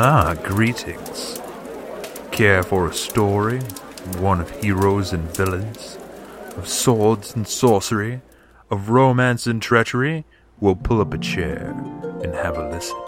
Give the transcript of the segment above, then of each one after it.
Ah, greetings. Care for a story? One of heroes and villains? Of swords and sorcery? Of romance and treachery? We'll pull up a chair and have a listen.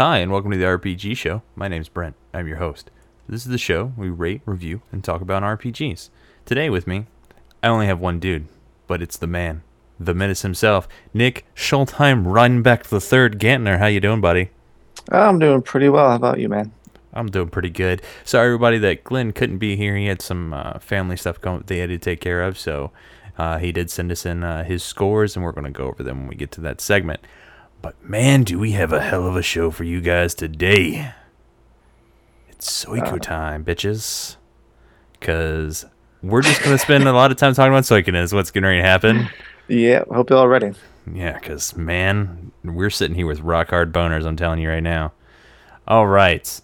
Hi, and welcome to the RPG Show. My name's Brent. I'm your host. This is the show we rate, review, and talk about RPGs. Today with me, I only have one dude, but it's the man, the menace himself, Nick Schultheim Reinbeck the Third Gantner. How you doing, buddy? I'm doing pretty well. How about you, man? I'm doing pretty good. Sorry, everybody, that Glenn couldn't be here. He had some uh, family stuff going, they had to take care of, so uh, he did send us in uh, his scores, and we're going to go over them when we get to that segment. But man, do we have a hell of a show for you guys today. It's Soiku uh. time, bitches. Because we're just going to spend a lot of time talking about Soikin is what's going to happen. Yeah, hope you're all ready. Yeah, because, man, we're sitting here with rock hard boners, I'm telling you right now. All right.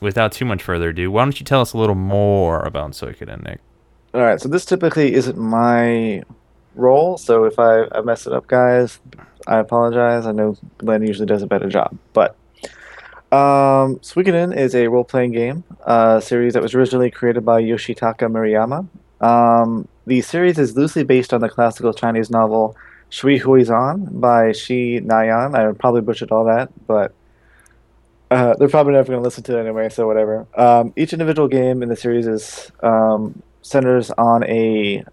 Without too much further ado, why don't you tell us a little more about Soikin, Nick? All right, so this typically isn't my role, so if I, I mess it up, guys, I apologize. I know Glenn usually does a better job, but um, Suikoden is a role-playing game uh, series that was originally created by Yoshitaka Murayama. Um, the series is loosely based on the classical Chinese novel Shui Huizan by Shi Nayan. I probably butchered all that, but uh, they're probably never going to listen to it anyway, so whatever. Um, each individual game in the series is um, centers on a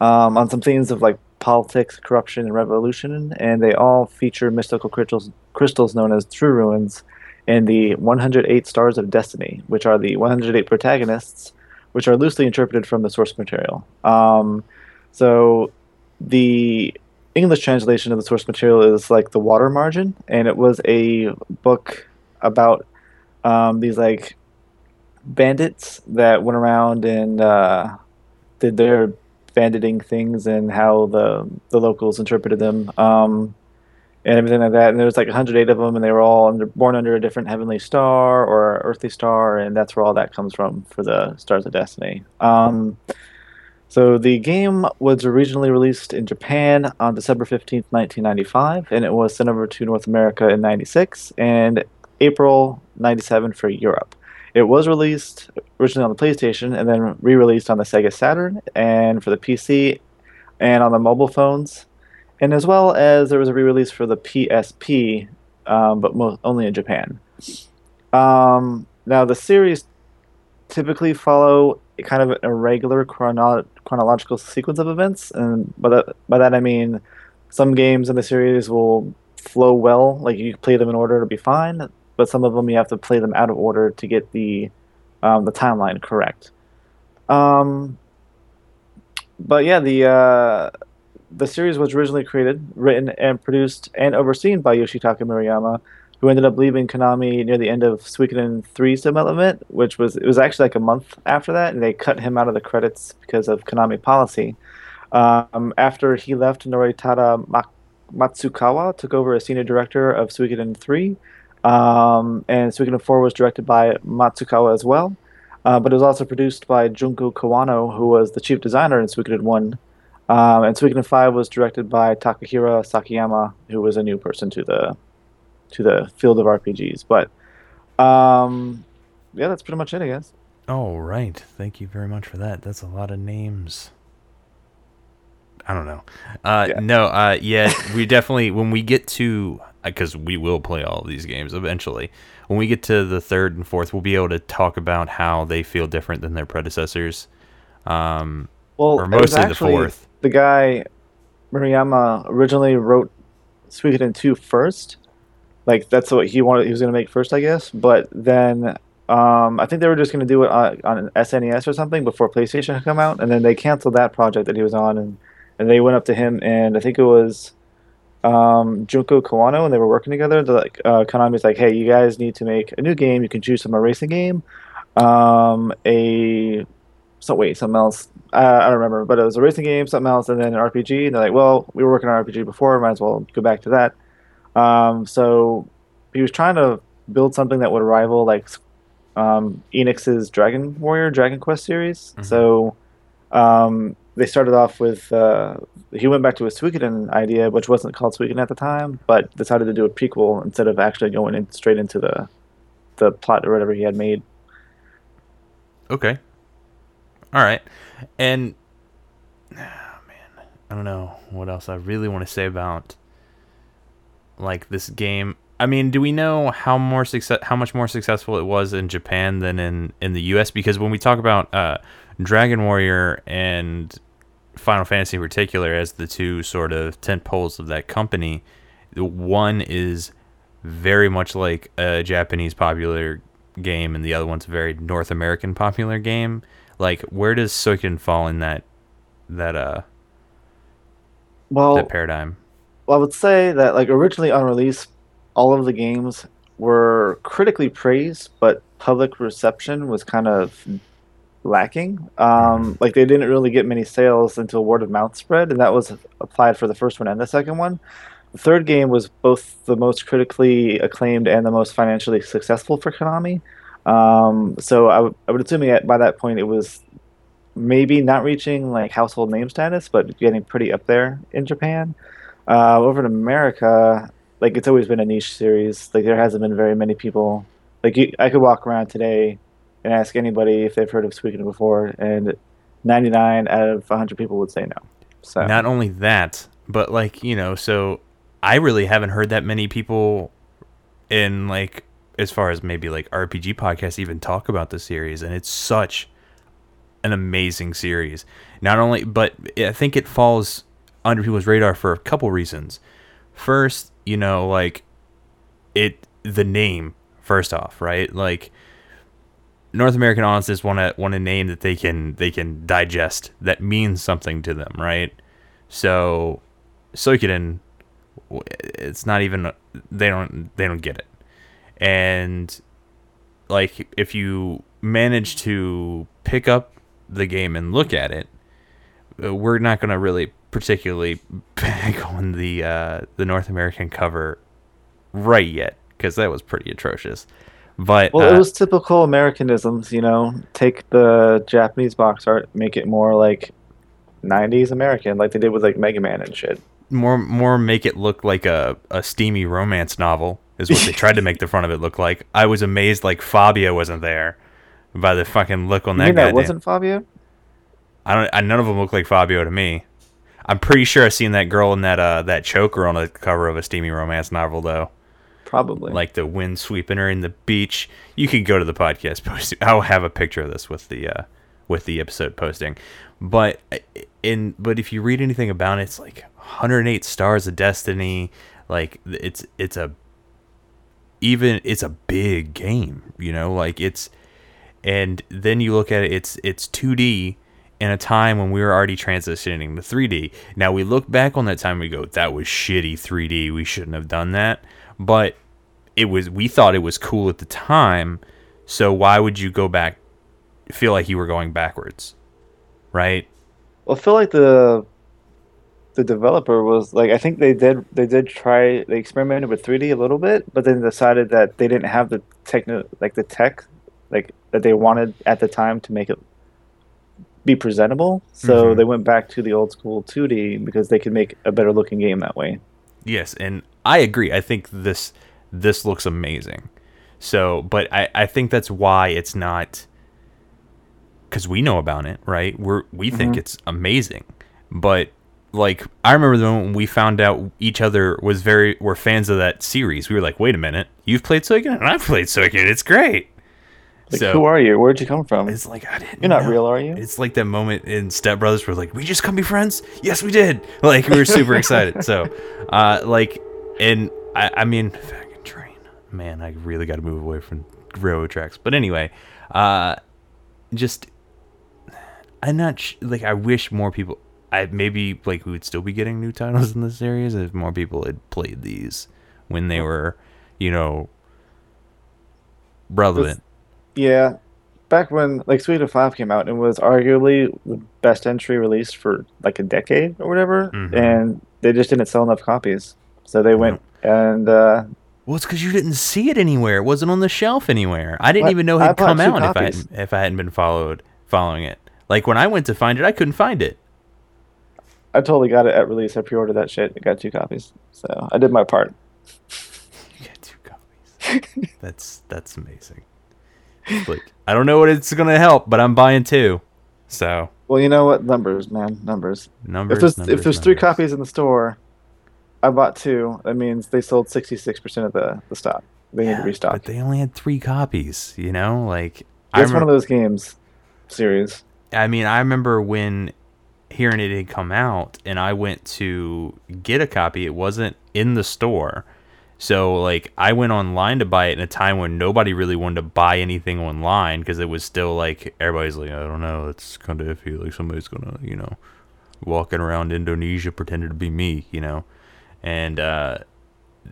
um, on some themes of like politics, corruption, and revolution, and they all feature mystical crystals, crystals known as true runes, and the 108 stars of destiny, which are the 108 protagonists, which are loosely interpreted from the source material. Um, so the English translation of the source material is like the water margin, and it was a book about um, these like bandits that went around and uh, did their banditing things and how the the locals interpreted them um, and everything like that. And there was like 108 of them, and they were all under, born under a different heavenly star or earthly star, and that's where all that comes from for the Stars of Destiny. Um, so the game was originally released in Japan on December 15th, 1995, and it was sent over to North America in 96 and April 97 for Europe. It was released originally on the PlayStation and then re-released on the Sega Saturn and for the PC and on the mobile phones, and as well as there was a re-release for the PSP, um, but mo- only in Japan. Um, now the series typically follow kind of an irregular chrono- chronological sequence of events, and by that by that I mean some games in the series will flow well, like you play them in order to be fine, but some of them you have to play them out of order to get the um, the timeline correct. Um, but yeah, the uh, the series was originally created, written, and produced and overseen by Yoshitaka Murayama, who ended up leaving Konami near the end of Suikoden 3's development, which was it was actually like a month after that, and they cut him out of the credits because of Konami policy. Um, after he left, Noritada Matsukawa took over as senior director of Suikoden 3, um, and Suikoden 4 was directed by Matsukawa as well. Uh, but it was also produced by Junko Kawano, who was the chief designer in Suikoden 1. Um, and Suikoden 5 was directed by Takahiro Sakiyama, who was a new person to the to the field of RPGs. But um, yeah, that's pretty much it, I guess. All right. Thank you very much for that. That's a lot of names. I don't know. Uh, Yeah. No, uh, yeah, we definitely, when we get to, because we will play all of these games eventually, when we get to the third and fourth, we'll be able to talk about how they feel different than their predecessors. Um, Well, Or mostly the fourth. The guy Murayama originally wrote Suikoden 2 first. Like that's what he wanted. He was going to make first, I guess. But then um, I think they were just going to do it on, on an SNES or something before PlayStation had come out, and then they canceled that project that he was on, and and they went up to him, and I think it was um, Junko Kawano, and they were working together. They're like, uh, Konami's like, hey, you guys need to make a new game. You can choose from a racing game, um, a so wait, something else. Uh, I don't remember, but it was a racing game, something else, and then an RPG. And they're like, well, we were working on RPG before, might as well go back to that. Um, so he was trying to build something that would rival like um, Enix's Dragon Warrior, Dragon Quest series. Mhm. So um, they started off with uh, he went back to a Suikoden idea, which wasn't called Suikoden at the time, but decided to do a prequel instead of actually going in, straight into the the plot or whatever he had made. Okay. All right. And oh, man, I don't know what else I really want to say about like this game. I mean, do we know how more success how much more successful it was in Japan than in in the US because when we talk about uh Dragon Warrior and Final Fantasy in particular as the two sort of tent poles of that company, the one is very much like a Japanese popular game and the other one's a very North American popular game. Like where does Suikoden fall in that that uh Well, that paradigm? Well, I would say that like originally on release, all of the games were critically praised, but public reception was kind of lacking. Um, like they didn't really get many sales until word of mouth spread, and that was applied for the first one and the second one. The third game was both the most critically acclaimed and the most financially successful for Konami. Um, so I would- assume at, by that point it was maybe not reaching like household name status, but getting pretty up there in Japan. Uh, over in America, like it's always been a niche series. Like there hasn't been very many people. Like you, I could walk around today and ask anybody if they've heard of Suikoden before, and 99 out of 100 people would say no. So Not only that, but like, you know, so I really haven't heard that many people in like as far as maybe like RPG podcasts even talk about the series and it's such an amazing series. Not only but I think it falls under people's radar for a couple reasons. First, you know, like it the name first off, right? Like North American audiences want to want a name that they can they can digest that means something to them, right? So Suikoden, it's not even they don't they don't get it, and like if you manage to pick up the game and look at it, uh, we're not gonna really particularly bag on the uh, the North American cover right yet because that was pretty atrocious. But well, uh, it was typical Americanisms. You know, take the Japanese box art, make it more like 90s American, like they did with like Mega Man and shit. more more make it look like a, a steamy romance novel is what they tried to make the front of it look like. I was amazed like Fabio wasn't there by the fucking look on You that mean guy. that wasn't Fabio? I don't I, none of them look like Fabio to me. I'm pretty sure I've seen that girl in that uh that choker on the cover of a steamy romance novel though. Probably. Like the wind sweeping her in the beach. You could go to the podcast post. I'll have a picture of this with the uh with the episode posting. But uh, in but if you read anything about it, it's like 108 stars of destiny. Like it's it's a even it's a big game, you know, like it's and then you look at it it's it's 2D in a time when we were already transitioning to 3D. Now we look back on that time we go that was shitty 3D. We shouldn't have done that. But it was we thought it was cool at the time. So why would you go back feel like you were going backwards? Right? Well, I feel like the the developer was like I think they did they did try they experimented with 3D a little bit, but then decided that they didn't have the techno like the tech like that they wanted at the time to make it be presentable. So Mhm. they went back to the old school 2D because they could make a better looking game that way. Yes, and I agree. I think this this looks amazing. So, but I I think that's why it's not because we know about it, right? We're we think it's amazing, but like I remember the moment when we found out each other was very were fans of that series. We were like, wait a minute, you've played Suikoden and I've played Suikoden. It's great. Like, so who are you? Where'd you come from? it's like I didn't. You're not know. real, are you? It's like that moment in Step Brothers where like we just come be friends. Yes, we did. Like we were super excited. So, uh, like, and I, I mean, fucking train. Man, I really got to move away from railroad tracks. But anyway, uh, just I'm not sh- like I wish more people I maybe like we would still be getting new titles in the series if more people had played these when they were, you know, relevant. Yeah, back when like Suikoden Five came out, it was arguably the best entry released for like a decade or whatever, Mhm. and they just didn't sell enough copies, so they went and uh, Well, it's because you didn't see it anywhere. It wasn't on the shelf anywhere. I didn't What? even know it I had come out if I copies. if I hadn't been followed following it. Like when I went to find it, I couldn't find it. I totally got it at release. I pre-ordered that shit. I got two copies, so I did my part. You got two copies. that's that's amazing. Like I don't know what it's gonna help, but I'm buying two. So Well, you know what? Numbers, man, numbers. numbers. if there's numbers, if there's three copies in the store, I bought two. That means they sold sixty six percent of the the stock. They need to restock. but they only had three copies. You know, like It's one of those games series. I mean, I remember when hearing it had come out, and I went to get a copy. It wasn't in the store, so like I went online to buy it in a time when nobody really wanted to buy anything online because it was still like everybody's like, I don't know, it's kind of iffy. Like somebody's gonna, you know, walking around Indonesia pretending to be me, you know, and uh,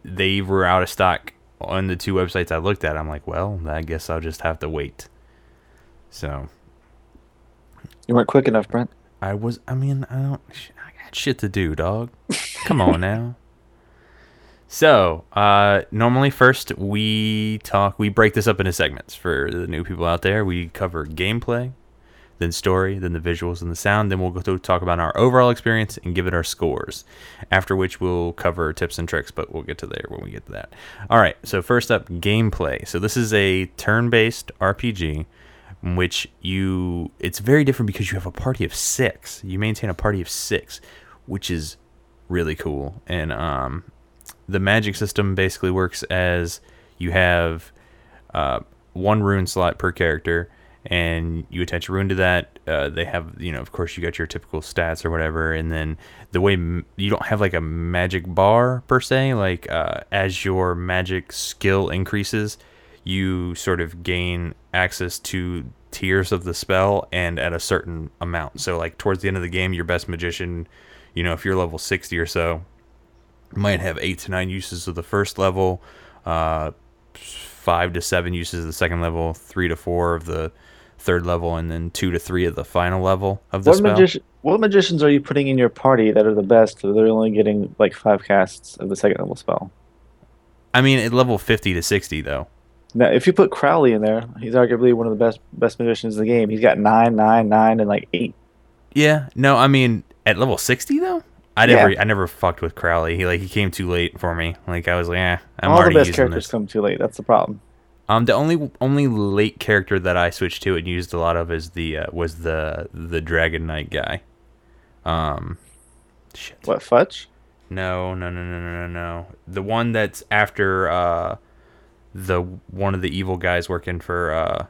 they were out of stock on the two websites I looked at. I'm like, well, I guess I'll just have to wait. So. You weren't quick enough, Brent. I was. I mean, I don't. I got shit to do, dog. Come on now. So, uh, normally first we talk. We break this up into segments for the new people out there. We cover gameplay, then story, then the visuals and the sound. Then we'll go to talk about our overall experience and give it our scores. After which we'll cover tips and tricks, but we'll get to there when we get to that. All right. So first up, gameplay. So this is a turn-based RPG in which you it's very different because you have a party of six you maintain a party of six which is really cool and um the magic system basically works as you have uh, one rune slot per character and you attach a rune to that uh, they have you know of course you got your typical stats or whatever and then the way m- you don't have like a magic bar per se like uh, as your magic skill increases you sort of gain access to tiers of the spell and at a certain amount. So like towards the end of the game your best magician you know if you're level 60 or so might have eight to nine uses of the first level, uh, five to seven uses of the second level, three to four of the third level, and then two to three of the final level of the What spell. magician? What magicians are you putting in your party that are the best? They're only getting like five casts of the second level spell. I mean, at level 50 to 60, though. Now, if you put Crowley in there, he's arguably one of the best best magicians in the game. He's got nine, nine, nine, and like eight. Yeah, no, I mean, at level 60, though? I Yeah. never, I never fucked with Crowley. He like he came too late for me. Like I was like, eh, I'm All the best characters come too late. That's the problem. Um, the only only late character that I switched to and used a lot of is the uh, was the the Dragon Knight guy. Um, shit. What fudge? No, no, no, no, no, no, no. The one that's after uh, the one of the evil guys working for uh,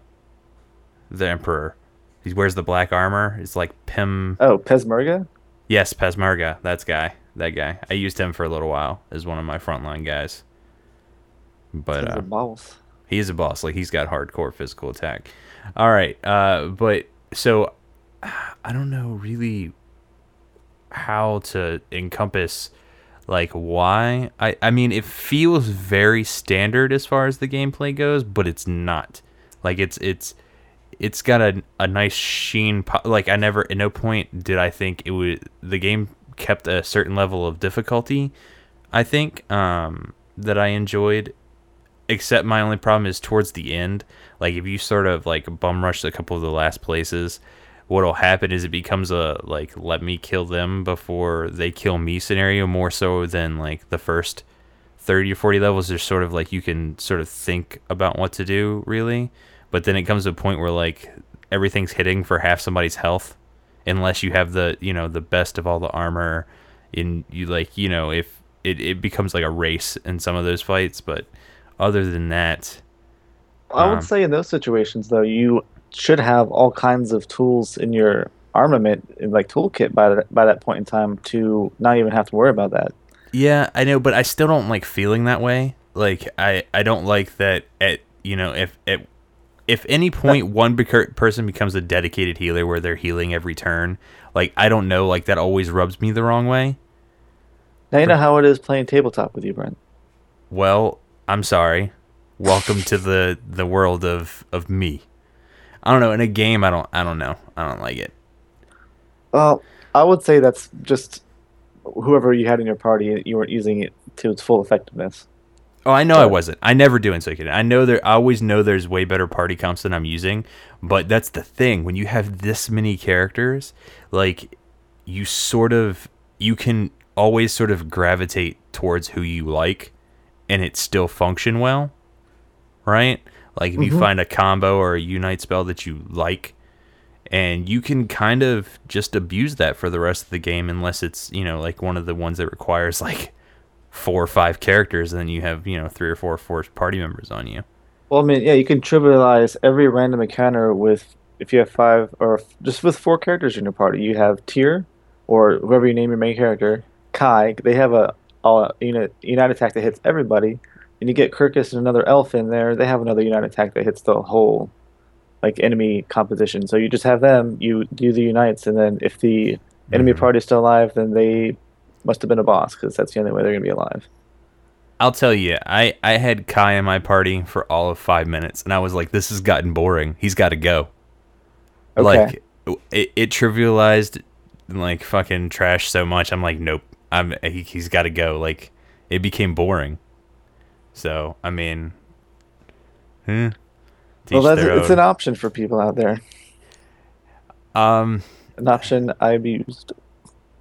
the Emperor. He wears the black armor. It's like Pim. Oh, Pesmerga. Yes, Pesmerga. That's guy. That guy. I used him for a little while as one of my frontline guys. But uh, are balls. he's a boss. Like he's got hardcore physical attack. All right. Uh, but so I don't know really how to encompass like why. I I mean it feels very standard as far as the gameplay goes, but it's not. Like it's it's it's got a a nice sheen. Like I never at no point did I think it would the game kept a certain level of difficulty. I think um that I enjoyed except my only problem is towards the end like if you sort of like bum rush a couple of the last places what'll happen is it becomes a like let me kill them before they kill me scenario more so than like the first 30 or 40 levels there's sort of like you can sort of think about what to do really. But then it comes to a point where like everything's hitting for half somebody's health unless you have the you know the best of all the armor in you like you know if it, it becomes like a race in some of those fights. But other than that I Um, would say in those situations though, you should have all kinds of tools in your armament, in like toolkit by that, by that point in time to not even have to worry about that. Yeah, I know, but I still don't like feeling that way. Like I, I don't like that at you know if at if any point one beca- person becomes a dedicated healer where they're healing every turn, like I don't know, like that always rubs me the wrong way. Now you know how it is playing tabletop with you, Brent. Well, I'm sorry. Welcome to the the world of of me. I don't know. In a game, I don't I don't know. I don't like it. Well, I would say that's just whoever you had in your party. You weren't using it to its full effectiveness. Oh, I know I wasn't. I never do in Suikoden. I know there. I always know there's way better party comps than I'm using, but that's the thing. When you have this many characters, like you sort of you can always sort of gravitate towards who you like, and it still function well, right? Like if you Mhm. find a combo or a unite spell that you like, and you can kind of just abuse that for the rest of the game, unless it's you know like one of the ones that requires like four or five characters, and then you have you know three or four forced party members on you. Well, I mean, yeah, you can trivialize every random encounter with if you have five or f- just with four characters in your party. You have Tyr, or whoever you name your main character, Kai. They have a, a unit unite attack that hits everybody, and you get Kirkis and another elf in there. They have another unite attack that hits the whole like enemy composition. So you just have them. You do the unites, and then if the enemy Mhm. party is still alive, then they must have been a boss because that's the only way they're gonna be alive. I'll tell you, I I had Kai in my party for all of five minutes, and I was like, this has gotten boring. He's got to go. Okay. Like it, it trivialized like fucking trash so much. I'm like, nope. I'm he, he's got to go. Like it became boring. So I mean, hmm. well, that's it's an option for people out there. um. An option I abused.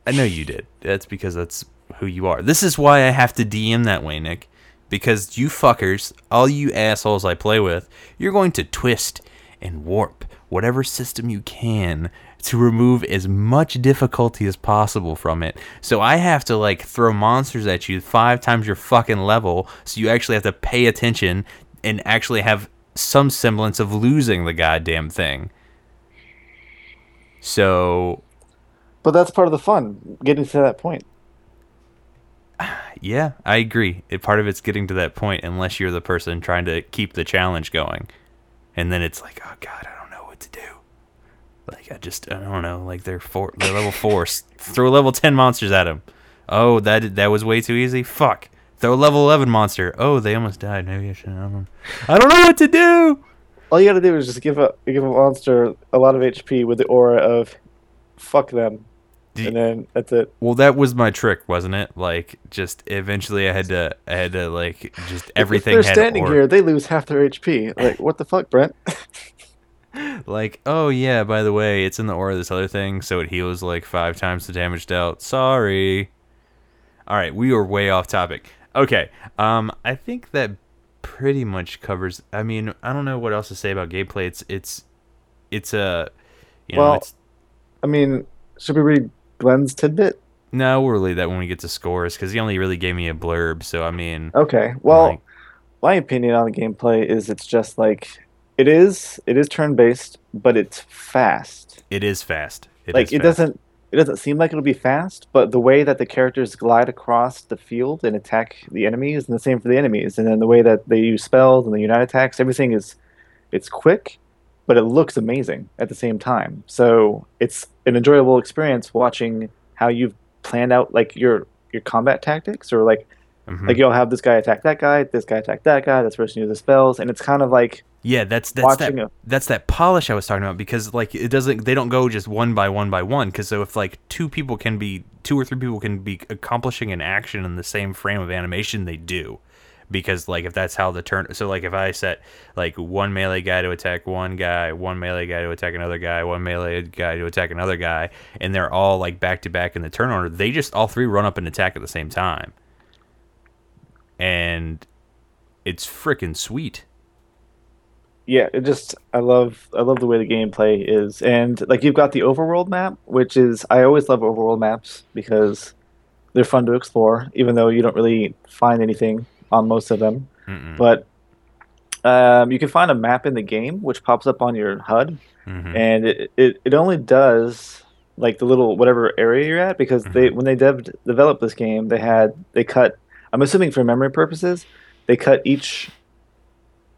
I know you did. That's because that's who you are. This is why I have to DM that way, Nick. Because you fuckers, all you assholes I play with, you're going to twist and warp whatever system you can to remove as much difficulty as possible from it. So I have to like throw monsters at you five times your fucking level, so you actually have to pay attention and actually have some semblance of losing the goddamn thing. So But that's part of the fun, getting to that point. Yeah, I agree. It, part of it's getting to that point, unless you're the person trying to keep the challenge going, and then it's like, oh god, I don't know what to do. Like I just, I don't know. Like they're four, they're level four. Throw level ten monsters at them. Oh, that that was way too easy. Fuck. Throw a level eleven monster. Oh, they almost died. Maybe I should. I don't, I don't know what to do. All you gotta do is just give a give a monster a lot of HP with the aura of fuck them. Do- And then that's it. Well, that was my trick, wasn't it? Like, just eventually, I had to, I had to like, just everything If they're standing here, they lose half their HP. Like, what the fuck, Brent? like, oh yeah, by the way, it's in the aura of this other thing, so it heals like five times the damage dealt. Sorry. All right, we are way off topic. Okay, um, I think that pretty much covers. I mean, I don't know what else to say about gameplay. It's it's it's a, you know, Well- it's I mean, should we read Glenn's tidbit? no, we'll read that when we get to scores because he only really gave me a blurb. So I mean, Okay. Well, like, my opinion on the gameplay is it's just like it is. It is turn based, but it's fast. it is fast. It like is it fast. doesn't. It doesn't seem like it'll be fast, but the way that the characters glide across the field and attack the enemies, and the same for the enemies, and then the way that they use spells and the unite attacks, everything is, it's quick, but it looks amazing at the same time. So it's an enjoyable experience watching how you've planned out like your your combat tactics, or like Mhm. like you'll have this guy attack that guy, this guy attack that guy, this person use the spells, and it's kind of like Yeah, that's that's that a that's that polish I was talking about because like it doesn't they don't go just one by one by one because so if like two people can be two or three people can be accomplishing an action in the same frame of animation they do because like if that's how the turn so like if I set like one melee guy to attack one guy one melee guy to attack another guy one melee guy to attack another guy and they're all like back to back in the turn order they just all three run up and attack at the same time and it's freaking sweet yeah, it just I love I love the way the gameplay is, and like you've got the overworld map, which is I always love overworld maps because they're fun to explore, even though you don't really find anything on most of them. Mm-mm. But um, you can find a map in the game which pops up on your HUD, Mhm. and it, it, it only does like the little whatever area you're at because they when they dev- developed this game they had they cut I'm assuming for memory purposes they cut each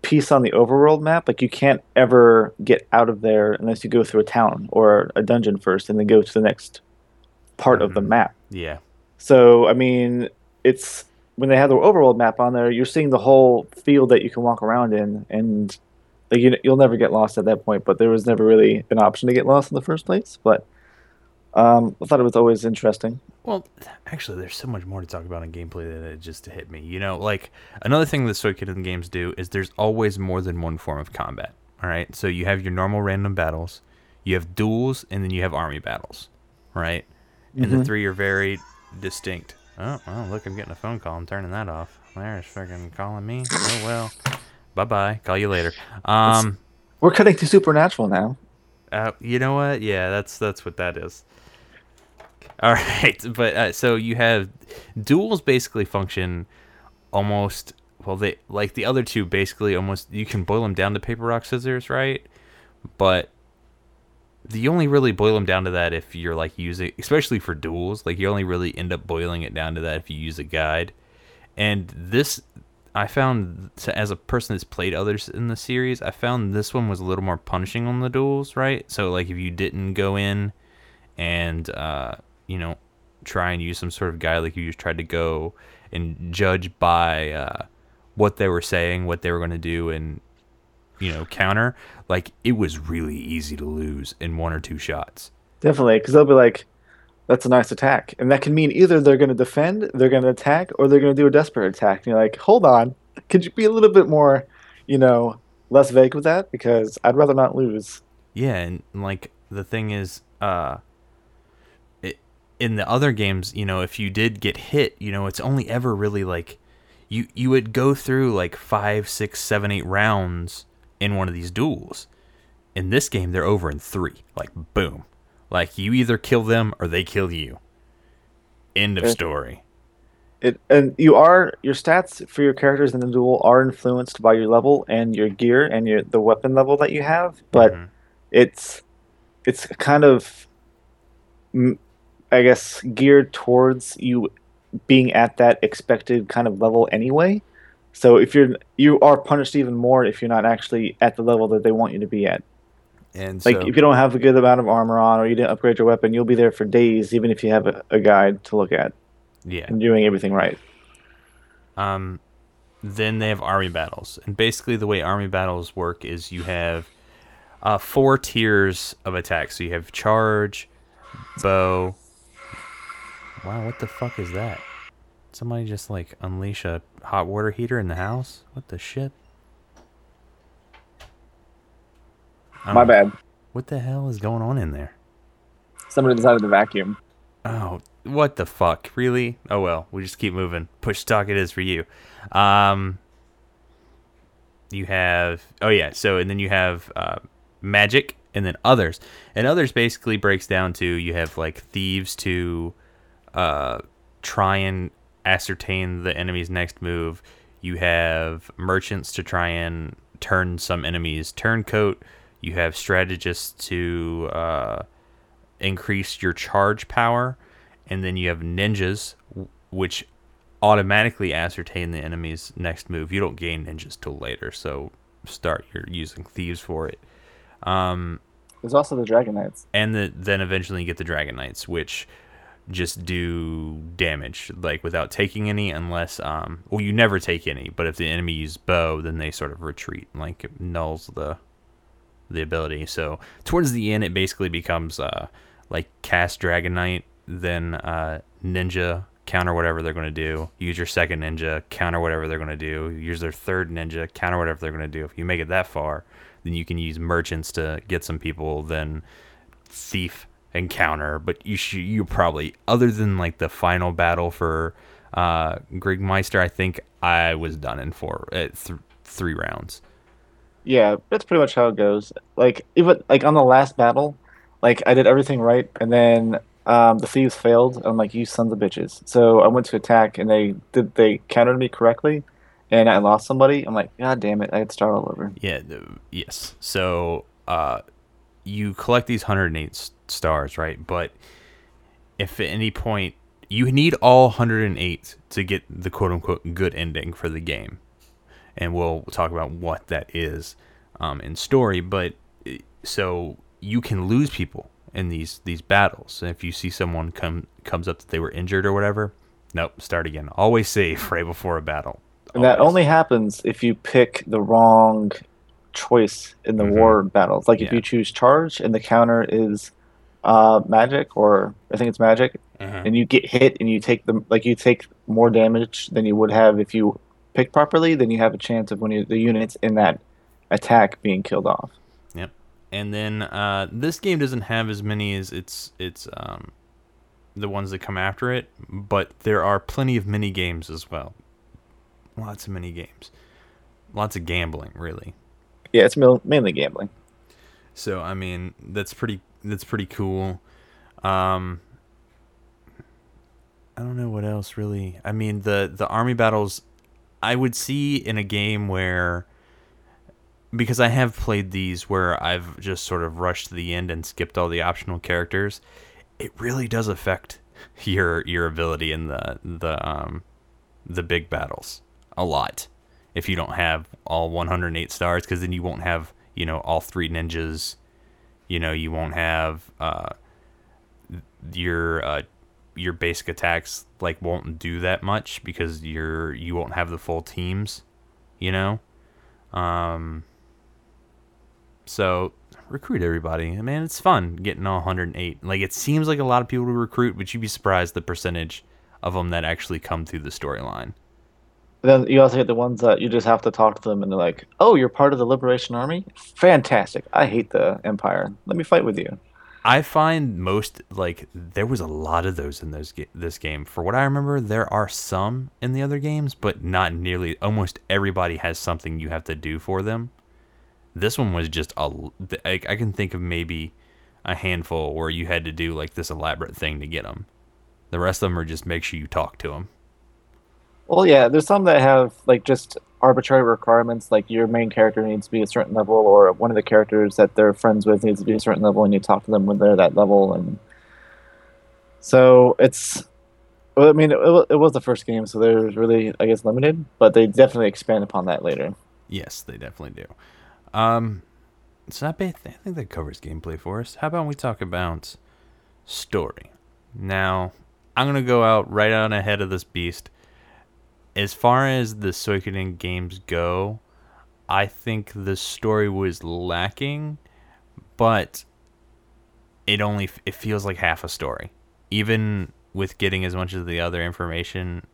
piece on the overworld map. Like you can't ever get out of there unless you go through a town or a dungeon first, and then go to the next part of the Mhm. map. Yeah. So I mean, it's when they have the overworld map on there, you're seeing the whole field that you can walk around in, and like you, you'll never get lost at that point. But there was never really an option to get lost in the first place. But um, I thought it was always interesting. Well, actually, there's so much more to talk about in gameplay that it just hit me. You know, like another thing that Suikoden games do is there's always more than one form of combat. All right, so you have your normal random battles, you have duels, and then you have army battles, right? And the Mhm. three are very distinct. Oh, well, look, I'm getting a phone call. I'm turning that off. There's fucking calling me. Oh well. Bye bye. Call you later. Um. We're cutting to supernatural now. Uh, you know what? Yeah, that's that's what that is. All right, but uh, so you have duels basically function almost well they like the other two basically almost you can boil them down to paper rock scissors, right? But you only really boil them down to that if you're like using especially for duels, like you only really end up boiling it down to that if you use a guide. And this I found as a person that's played others in the series, I found this one was a little more punishing on the duels, right? So like if you didn't go in and uh, you know try and use some sort of guide, like you just tried to go and judge by uh, what they were saying, what they were going to do, and you know counter, like it was really easy to lose in one or two shots. Definitely, because they'll be like, "That's a nice attack," and that can mean either they're going to defend, they're going to attack, or they're going to do a desperate attack. And you're like, "Hold on, could you be a little bit more, you know, less vague with that? Because I'd rather not lose." Yeah, and like the thing is, uh, in the other games, you know, if you did get hit, you know, it's only ever really like you you would go through like five, six, seven, eight rounds in one of these duels. In this game, they're over in three. Like boom, like you either kill them or they kill you. End of story. It and you are your stats for your characters in the duel are influenced by your level and your gear and your the weapon level that you have, but Mhm. it's it's kind of I guess geared towards you being at that expected kind of level anyway. So if you're you are punished even more if you're not actually at the level that they want you to be at. and Like so, if you don't have a good amount of armor on or you didn't upgrade your weapon, you'll be there for days even if you have a, a guide to look at yeah, and doing everything right. Um, then they have army battles, and basically the way army battles work is you have uh, four tiers of attacks. So you have charge, bow. Wow, what the fuck is that? Somebody just like unleash a hot water heater in the house? What the shit? I My bad. What the hell is going on in there? Somebody decided to vacuum. Oh, what the fuck? Really? Oh well, we just keep moving. Push talk it is for you. Um you have oh yeah, so and then you have uh magic and then others. And others basically breaks down to you have like thieves to uh try and ascertain the enemy's next move. You have merchants to try and turn some enemies turncoat. You have strategists to uh increase your charge power, and then you have ninjas, which automatically ascertain the enemy's next move. You don't gain ninjas till later, so start you're using thieves for it. Um, There's also the Dragon Knights. and the, then eventually you get the Dragon Knights, which just do damage like without taking any, unless um, well you never take any, but if the enemy uses bow, then they sort of retreat, like it nulls the the ability. So towards the end, it basically becomes uh like cast Dragon Knight, then uh, ninja counter whatever they're going to do. Use your second ninja counter whatever they're going to do. Use their third ninja counter whatever they're going to do. If you make it that far, then you can use merchants to get some people. Then thief and counter. But you should you probably other than like the final battle for uh, Gregminster, I think I was done in four at th- three rounds. Yeah, that's pretty much how it goes. Like even like on the last battle, like I did everything right, and then um, the thieves failed. I'm like, you sons of bitches. So I went to attack, and they did they countered me correctly, and I lost somebody. I'm like, god damn it, I had to start all over. Yeah. The, yes. So uh, you collect these 108 s- stars, right? But if at any point you need all 108 to get the quote unquote good ending for the game. and we'll talk about what that is um, in story. But eh, so you can lose people in these these battles. And if you see someone come comes up that they were injured or whatever, nope, start again. Always save right before a battle. And that only happens if you pick the wrong choice in the Mhm. war battles. Like if you choose charge and the counter is uh, magic, or I think it's magic, Uh-huh. and you get hit and you take them like you take more damage than you would have if you picked properly, then you have a chance of when you, the units in that attack being killed off. Yep. And then uh, this game doesn't have as many as its its um, the ones that come after it, but there are plenty of mini games as well. Lots of mini games. Lots of gambling, really. Yeah, it's mainly gambling. So I mean, that's pretty that's pretty cool. Um I don't know what else really. I mean, the the army battles I would see in a game where because I have played these where I've just sort of rushed to the end and skipped all the optional characters, it really does affect your your ability in the the um the big battles a lot if you don't have all 108 stars because then you won't have you know all three ninjas you know you won't have uh your uh your basic attacks like won't do that much because you're you won't have the full teams you know? Um so recruit everybody. Man it's fun getting all 108 like it seems like a lot of people to recruit but you'd be surprised the percentage of them that actually come through the storyline Then you also get the ones that you just have to talk to them and they're like, "Oh, you're part of the Liberation Army? Fantastic! I hate the Empire. Let me fight with you." I find most like there was a lot of those in those this game. For what I remember, there are some in the other games, but not nearly. Almost everybody has something you have to do for them. This one was just a. I, I can think of maybe a handful where you had to do like this elaborate thing to get them. The rest of them are just make sure you talk to them. Well, yeah, there's some that have like just arbitrary requirements, like your main character needs to be a certain level, or one of the characters that they're friends with needs to be a certain level, and you talk to them when they're that level, and so it's. Well, I mean, it, it was the first game, so they're really, I guess, limited, but they definitely expand upon that later. Yes, they definitely do. Um, so that ba- I think that covers gameplay for us. How about we talk about story? Now, I'm gonna go out right on ahead of this beast. As far as the Suikoden games go, I think the story was lacking, but it only it feels like half a story. Even with getting as much of the other information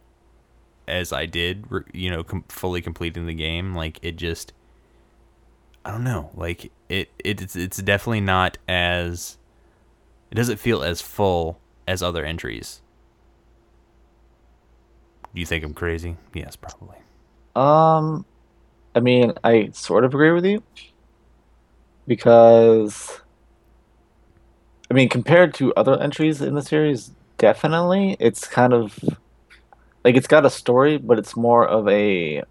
as I did, you know, com- fully completing the game, like it just I don't know, like it, it it's it's definitely not as it doesn't feel as full as other entries. Do you think I'm crazy? Yes, probably. Um, I mean, I sort of agree with you because, I mean, compared to other entries in the series, definitely it's kind of like it's got a story, but it's more of a,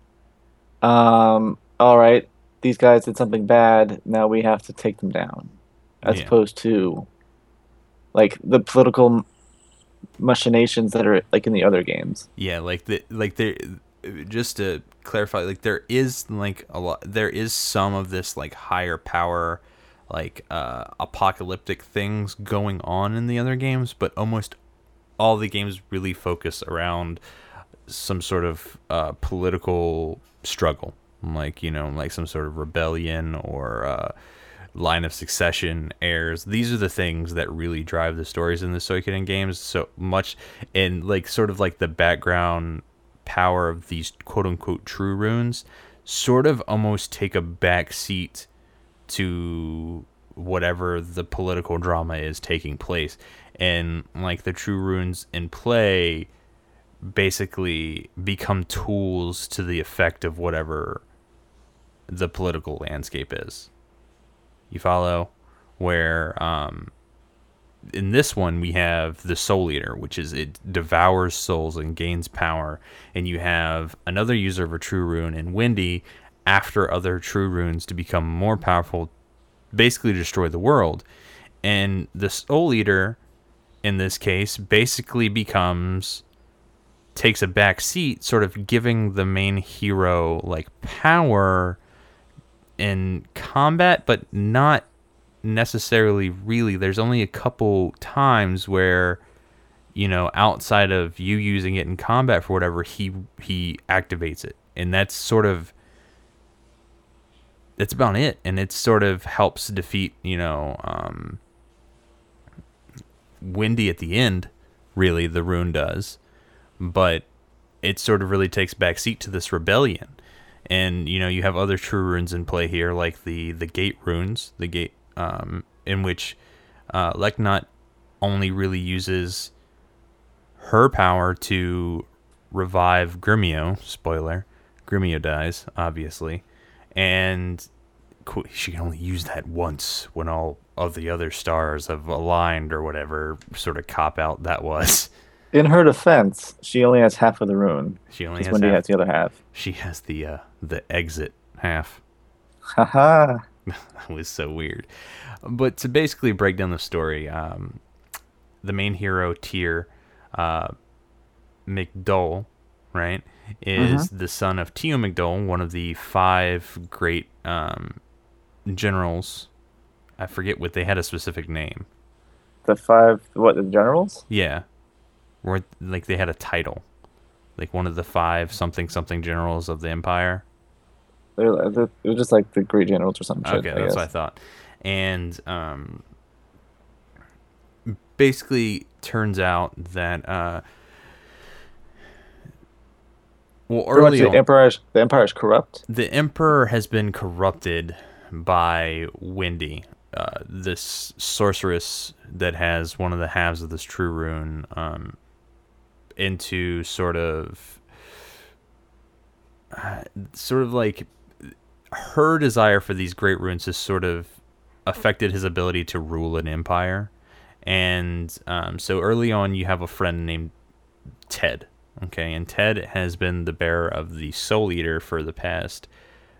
um, all right, these guys did something bad, now we have to take them down, as Yeah. opposed to like the political machinations that are like in the other games. Yeah, like the like there just to clarify, like there is like a lot there is some of this like higher power like uh apocalyptic things going on in the other games, but almost all the games really focus around some sort of uh political struggle. Like, you know, like some sort of rebellion or uh line of succession heirs. These are the things that really drive the stories in the Suikoden games so much and like sort of like the background power of these quote unquote true runes sort of almost take a back seat to whatever the political drama is taking place and like the true runes in play basically become tools to the effect of whatever the political landscape is you follow? Where um, in this one we have the Soul Eater, which is it devours souls and gains power, and you have another user of a True Rune and wendy after other True Runes to become more powerful, basically destroy the world. And the Soul Eater, in this case, basically becomes takes a back seat, sort of giving the main hero like power in combat, but not necessarily really. There's only a couple times where you know, outside of you using it in combat for whatever, he he activates it, and that's sort of that's about it, and it sort of helps defeat you know um, Windy at the end. Really, the rune does, but it sort of really takes backseat to this rebellion, and you know you have other true runes in play here, like the the gate runes, the gate um, in which uh, Leknaat only really uses her power to revive Gremio. Spoiler: Gremio dies, obviously, and she can only use that once when all of the other stars have aligned or whatever sort of cop out that was. In her defense, she only has half of the rune. She only has, Windy half. has the other half. She has the uh, the exit half. Haha. that was so weird. But to basically break down the story, um, the main hero Tir uh, McDohl, right, is the son of Teo McDohl, one of the five great um, generals. I forget what they had a specific name. The five, what, the generals? Yeah, or like they had a title, like one of the five something something generals of the empire. They're, they're, they're just like the great generals or something. Okay, that's what I thought. And um, basically, turns out that uh, well, early the on, empire, is, the empire is corrupt. the emperor has been corrupted by Windy, uh, this sorceress that has one of the halves of this true rune, um, into sort of, uh, sort of like her desire for these great runes has sort of affected his ability to rule an empire. And um, so early on, you have a friend named Ted. Okay, and Ted has been the bearer of the Soul Eater for the past,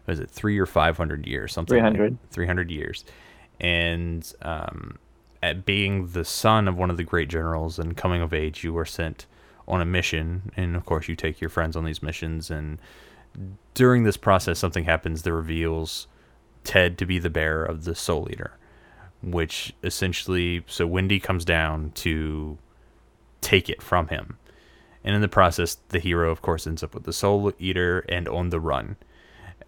was it three or five hundred years? Something. 300. Three hundred years, and um, at being the son of one of the great generals and coming of age, you were sent on a mission, and of course, you take your friends on these missions. And during this process, something happens that reveals Ted to be the bearer of the Soul Eater, which essentially, so Windy comes down to take it from him. And in the process, the hero, of course, ends up with the Soul Eater and on the run.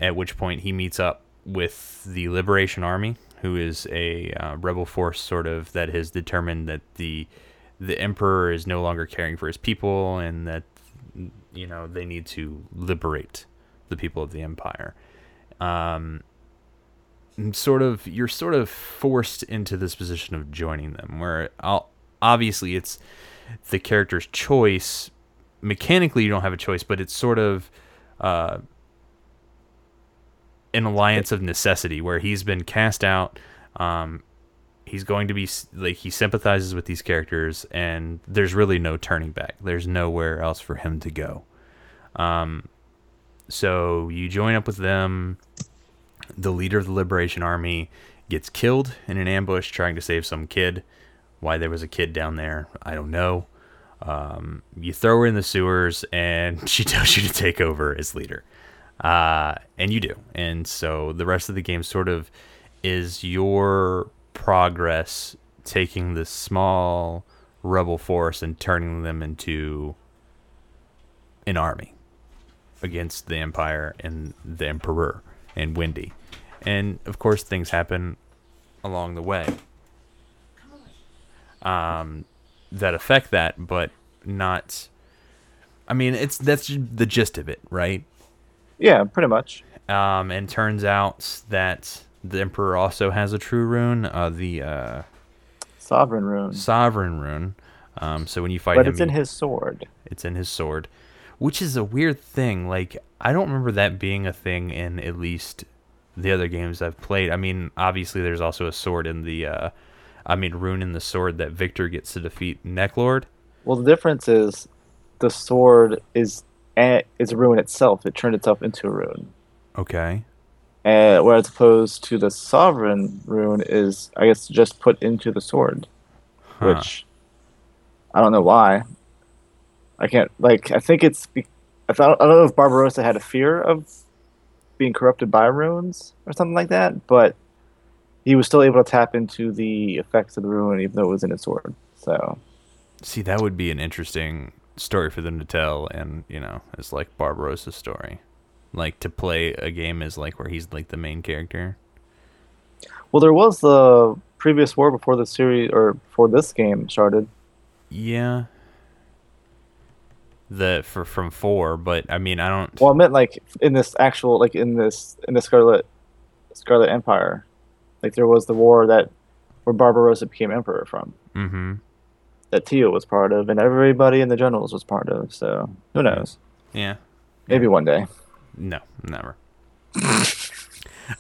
At which point, he meets up with the Liberation Army, who is a uh, rebel force, sort of that has determined that the the Emperor is no longer caring for his people, and that you know they need to liberate the people of the Empire. Um, sort of, you're sort of forced into this position of joining them, where I'll, obviously it's the character's choice mechanically you don't have a choice, but it's sort of uh, an alliance of necessity where he's been cast out. Um, he's going to be like he sympathizes with these characters, and there's really no turning back. There's nowhere else for him to go. Um, so you join up with them. The leader of the Liberation Army gets killed in an ambush trying to save some kid. Why there was a kid down there, I don't know. Um, you throw her in the sewers, and she tells you to take over as leader. Uh, and you do. And so the rest of the game sort of is your progress taking this small rebel force and turning them into an army against the Empire and the Emperor and Windy. And of course, things happen along the way. Um, that affect that, but not. I mean, it's that's the gist of it, right? Yeah, pretty much. Um, and turns out that the emperor also has a true rune, uh, the uh, Sovereign rune. sovereign rune. Um, so when you fight But him, it's in his sword. it's in his sword, which is a weird thing. Like I don't remember that being a thing in at least the other games I've played. I mean, obviously there's also a sword in the, uh, I mean, rune in the sword that Victor gets to defeat Neclord. Well, the difference is the sword is a, is a rune itself. It turned itself into a rune. Okay. Uh, whereas opposed to the sovereign rune is, I guess, just put into the sword, Huh. which I don't know why. I can't like. I think it's. Be- I thought I don't know if Barbarossa had a fear of being corrupted by runes or something like that, but he was still able to tap into the effects of the rune even though it was in his sword. So See, that would be an interesting story for them to tell, and you know, it's like Barbarossa's story, like to play a game is like where he's like the main character. Well, there was the previous war before the series or before this game started. Yeah. The for from four, but I mean, I don't. Well, I meant like in this actual like in this in the Scarlet Scarlet Empire, like there was the war that where Barbarossa became emperor from mm-hmm. that Teo was part of, and everybody in the generals was part of. So who knows? Yeah. Maybe one day. No, never.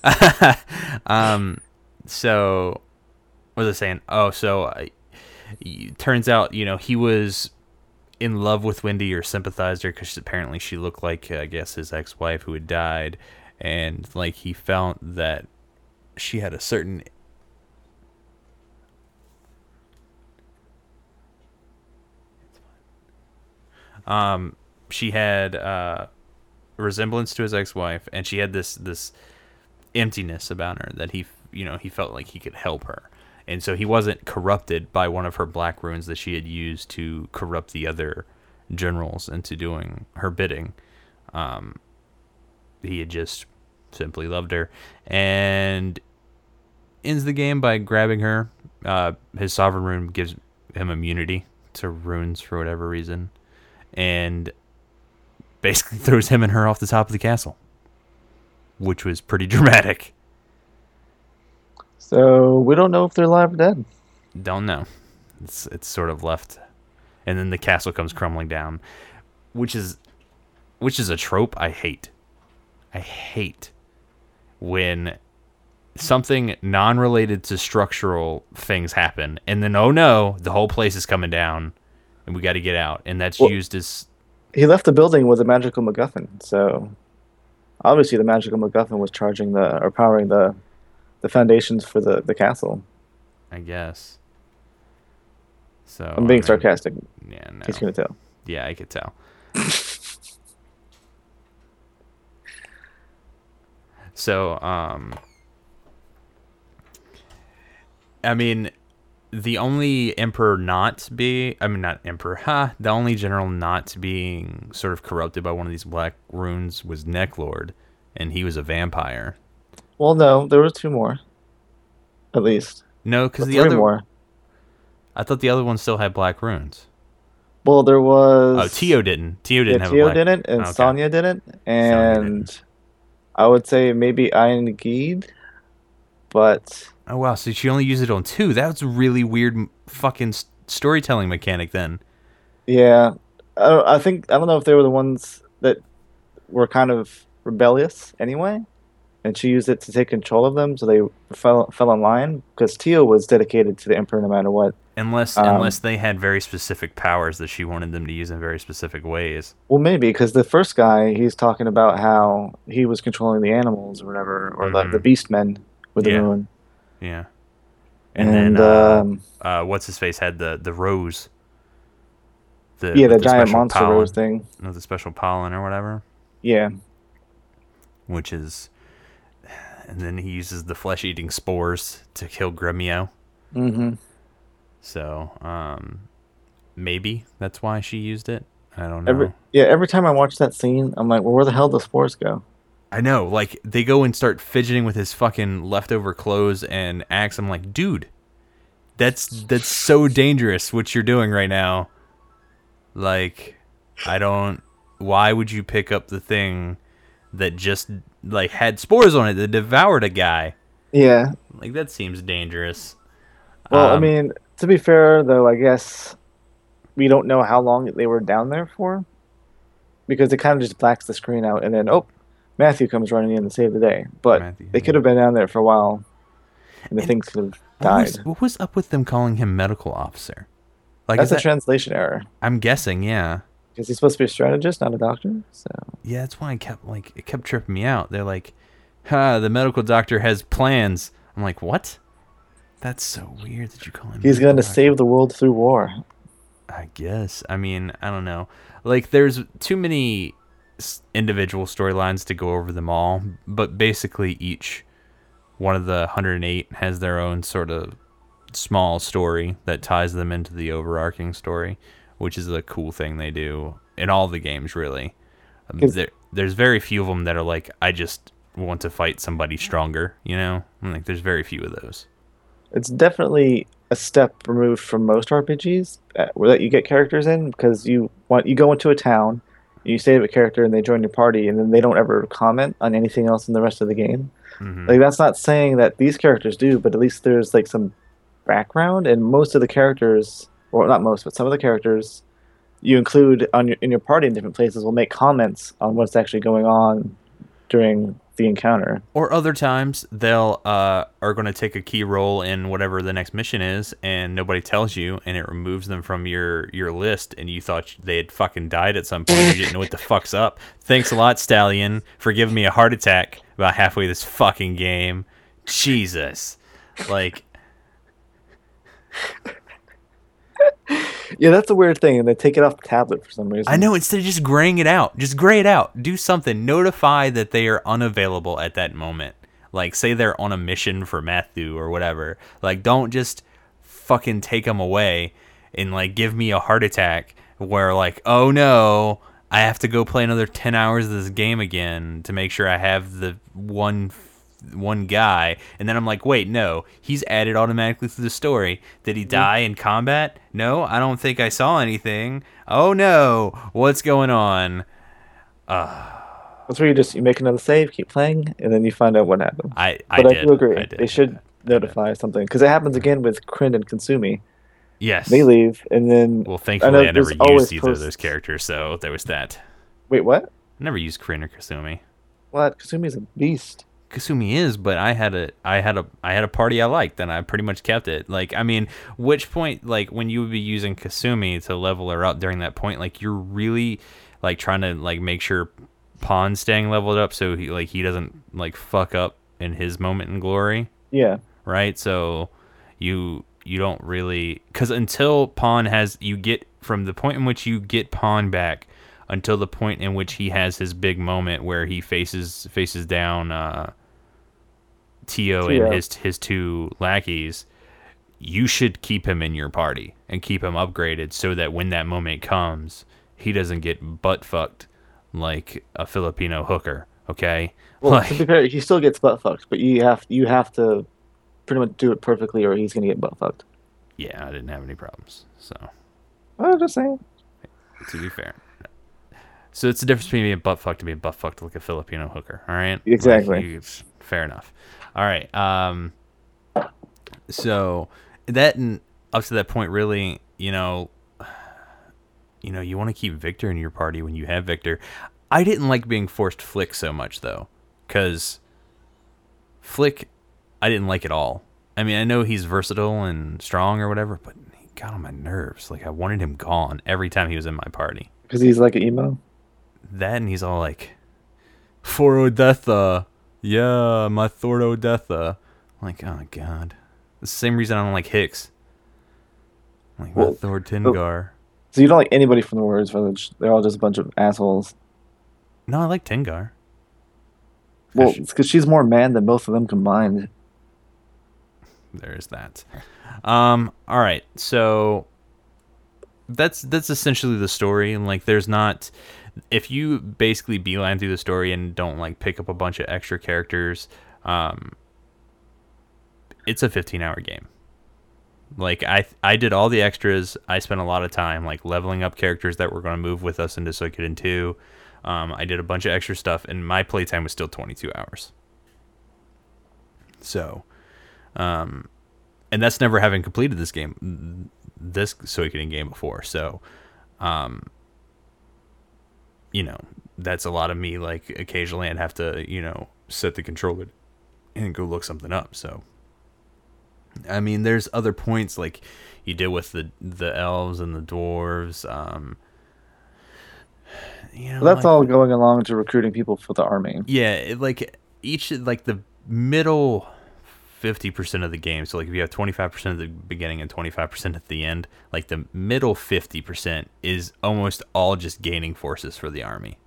um, so what was I saying? Oh, so uh, turns out you know he was in love with Windy or sympathized her because apparently she looked like I guess his ex-wife who had died, and like he felt that she had a certain um she had uh resemblance to his ex-wife and she had this this emptiness about her that he you know he felt like he could help her and so he wasn't corrupted by one of her black runes that she had used to corrupt the other generals into doing her bidding um he had just simply loved her and ends the game by grabbing her uh his sovereign rune gives him immunity to runes for whatever reason and basically throws him and her off the top of the castle, which was pretty dramatic. So we don't know if they're alive or dead. Don't know. It's it's sort of left, and then the castle comes crumbling down, which is which is a trope I hate. I hate when something non-related to structural things happen, and then oh no, the whole place is coming down, and we got to get out, and that's Well- used as He left the building with a magical MacGuffin, so obviously the magical MacGuffin was charging the or powering the the foundations for the the castle. I guess. So I'm being I mean, sarcastic. Yeah, no. You can tell. Yeah, I could tell. so, um, I mean, the only emperor not be, I mean, not emperor, ha, the only general not being sort of corrupted by one of these black runes was Neclord, and he was a vampire. Well, no, there were two more, at least. No, because the other, more. I thought the other one still had black runes. Well, there was. Oh, Teo didn't. Teo didn't yeah, have Teo black. didn't, and Okay. Sonya didn't, and didn't. I would say maybe Ian Geed, but Oh wow! So she only used it on two. That was a really weird fucking storytelling mechanic. Then yeah, I, I think I don't know if they were the ones that were kind of rebellious anyway, and she used it to take control of them, so they fell fell in line because Teo was dedicated to the Emperor no matter what. unless Um, unless they had very specific powers that she wanted them to use in very specific ways. Well, maybe because the first guy he's talking about how he was controlling the animals or whatever, or the, the Mhm. beast men with Yeah. the moon. Yeah. And, And, then uh, um, uh, what's his face had the the rose. The, yeah, with the giant monster pollen, rose thing. with the special pollen or whatever, Yeah, which is, and then he uses the flesh eating spores to kill Gremio. hmm So, um, maybe that's why she used it. I don't know. every yeah every time I watch that scene, I'm like, well, where the hell do spores go? I know, like they go and start fidgeting with his fucking leftover clothes and axe. I'm like, dude, that's that's so dangerous what you're doing right now. Like, I don't. Why would you pick up the thing that just like had spores on it that devoured a guy? Yeah. Like that seems dangerous. Well, I Um, mean, to be fair though, I guess we don't know how long they were down there for, because it kind of just blacks the screen out, and then oh, Mathiu comes running in to save the day. But Mathiu, they could have been down there for a while, and the And things could have what died. was, what was up with them calling him medical officer? Like, That's a that, translation error I'm guessing, yeah. Because he's supposed to be a strategist, not a doctor. So Yeah, that's why I kept like it kept tripping me out. They're like, "Ha, the medical doctor has plans." I'm like, "What?" That's so weird that you call him. he's going to save the world through war. I guess. I mean, I don't know. Like, there's too many individual storylines to go over them all, but basically each one of the 108 has their own sort of small story that ties them into the overarching story, which is a cool thing they do in all the games, really. Um, there, there's very few of them that are like, I just want to fight somebody stronger, you know? Like, there's very few of those. It's definitely a step removed from most RPGs uh, where that you get characters in because you want you go into a town, you save a character and they join your party and then they don't ever comment on anything else in the rest of the game. Mhm. Like that's not saying that these characters do, but at least there's like some background and most of the characters or not most, but some of the characters you include on your in your party in different places will make comments on what's actually going on during the encounter. Or other times they'll uh, are going to take a key role in whatever the next mission is, and nobody tells you, and it removes them from your your list, and you thought they had fucking died at some point. You didn't know what the fuck's up. Thanks a lot, Stallion, for giving me a heart attack about halfway this fucking game. Jesus, like Yeah, that's a weird thing, and they take it off the tablet for some reason. I know instead of just graying it out, just gray it out. Do something. Notify that they are unavailable at that moment. Like say they're on a mission for Mathiu or whatever. Like don't just fucking take them away and like give me a heart attack where like oh no, I have to go play another 10 hours of this game again to make sure I have the one one guy and then I'm like, "Wait, no. He's added automatically to the story. Did he mm-hmm. die in combat? No, I don't think I saw anything. Oh no. What's going on?" That's where you just you make another save, keep playing, and then you find out what happened. I I But I, do agree. I did. They should notify something because it happens again with Kryn and Kasumi. Yes. They leave, and then Well, I thankfully know I, never used either of those characters, so there was that. wait, what? I never used Kryn or Kasumi. What? Kasumi's a beast. Kasumi is, but I had a I had a I had a party I liked and I pretty much kept it. Like I mean, which point like when you would be using Kasumi to level her up during that point, like you're really like trying to like make sure Pahn's staying leveled up so he like he doesn't like fuck up in his moment in glory, Yeah, right? So you you don't really cuz until Pahn has you get from the point in which you get Pahn back until the point in which he has his big moment where he faces faces down uh Teo and his his two lackeys, you should keep him in your party and keep him upgraded so that when that moment comes, he doesn't get butt fucked like a Filipino hooker. Okay, Well, like to be fair, he still gets butt fucked, but you have you have to pretty much do it perfectly, or he's gonna get butt fucked. yeah, I didn't have any problems. So I'm just saying. to be fair. So it's the difference between being butt fucked and being butt fucked like a Filipino hooker. All right. Like, Exactly. you- fair enough. All right. Um. So that and up to that point, really, you know, you know, you want to keep Victor in your party when you have Victor. I didn't like being forced Flik so much though, because Flik, I didn't like at all. I mean, I know he's versatile and strong or whatever, but he got on my nerves. Like I wanted him gone every time he was in my party. Because he's like an emo. That and he's all like, For Odetha. Yeah, my Thor Odetha. I'm like, oh god. The same reason I don't like Hicks. I'm like, my Well, Thor Tengaar. So you don't like anybody from the Warriors Village. They're all just a bunch of assholes. No, I like Tengaar. Well, Gosh. it's because she's more man than both of them combined. There's that. Um, all right. So that's that's essentially the story. And like there's not if you basically beeline through the story and don't like pick up a bunch of extra characters, um it's a 15 hour game. Like I I did all the extras. I spent a lot of time like leveling up characters that were going to move with us into Suikoden 2. Um, I did a bunch of extra stuff and my playtime was still 22 hours. So, um, and that's never having completed this game, this Suikoden game before. So, um, you know, that's a lot of me. Like occasionally, I'd have to, you know, set the controller and go look something up. So, I mean, there's other points like you did with the the elves and the dwarves. Um, you know, Well, that's like- all going along to recruiting people for the army. yeah, like each like the middle 50% of the game. So like if you have 25% at the beginning and 25% at the end, like the middle 50% is almost all just gaining forces for the army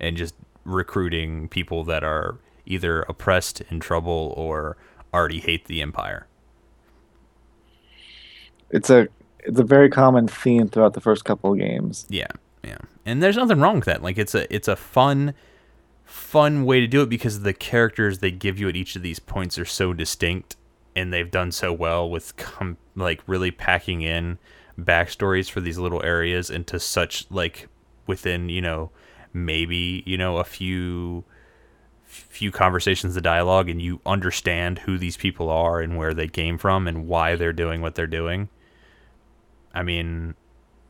and just recruiting people that are either oppressed in trouble or already hate the empire. It's a it's a very common theme throughout the first couple of games. Yeah, yeah. And there's nothing wrong with that. Like it's a it's a fun fun way to do it because the characters they give you at each of these points are so distinct and they've done so well with com- like really packing in backstories for these little areas into such like within, you know, maybe, you know, a few few conversations of dialogue and you understand who these people are and where they came from and why they're doing what they're doing. I mean,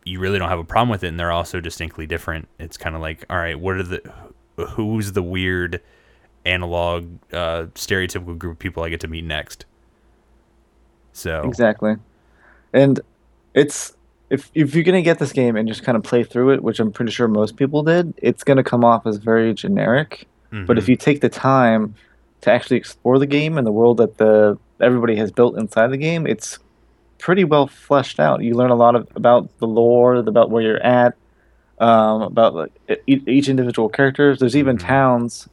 you really don't have a problem with it and they're also distinctly different. It's kind of like, all right, what are the who's the weird analog uh, stereotypical group of people I get to meet next? So Exactly. And it's if if you're gonna get this game and just kind of play through it, which I'm pretty sure most people did, it's gonna come off as very generic. But if Mhm. you take the time to actually explore the game and the world that the everybody has built inside the game, it's pretty well fleshed out. You learn a lot of, about the lore, about where you're at, um, about like e- each individual characters. There's even Mhm. towns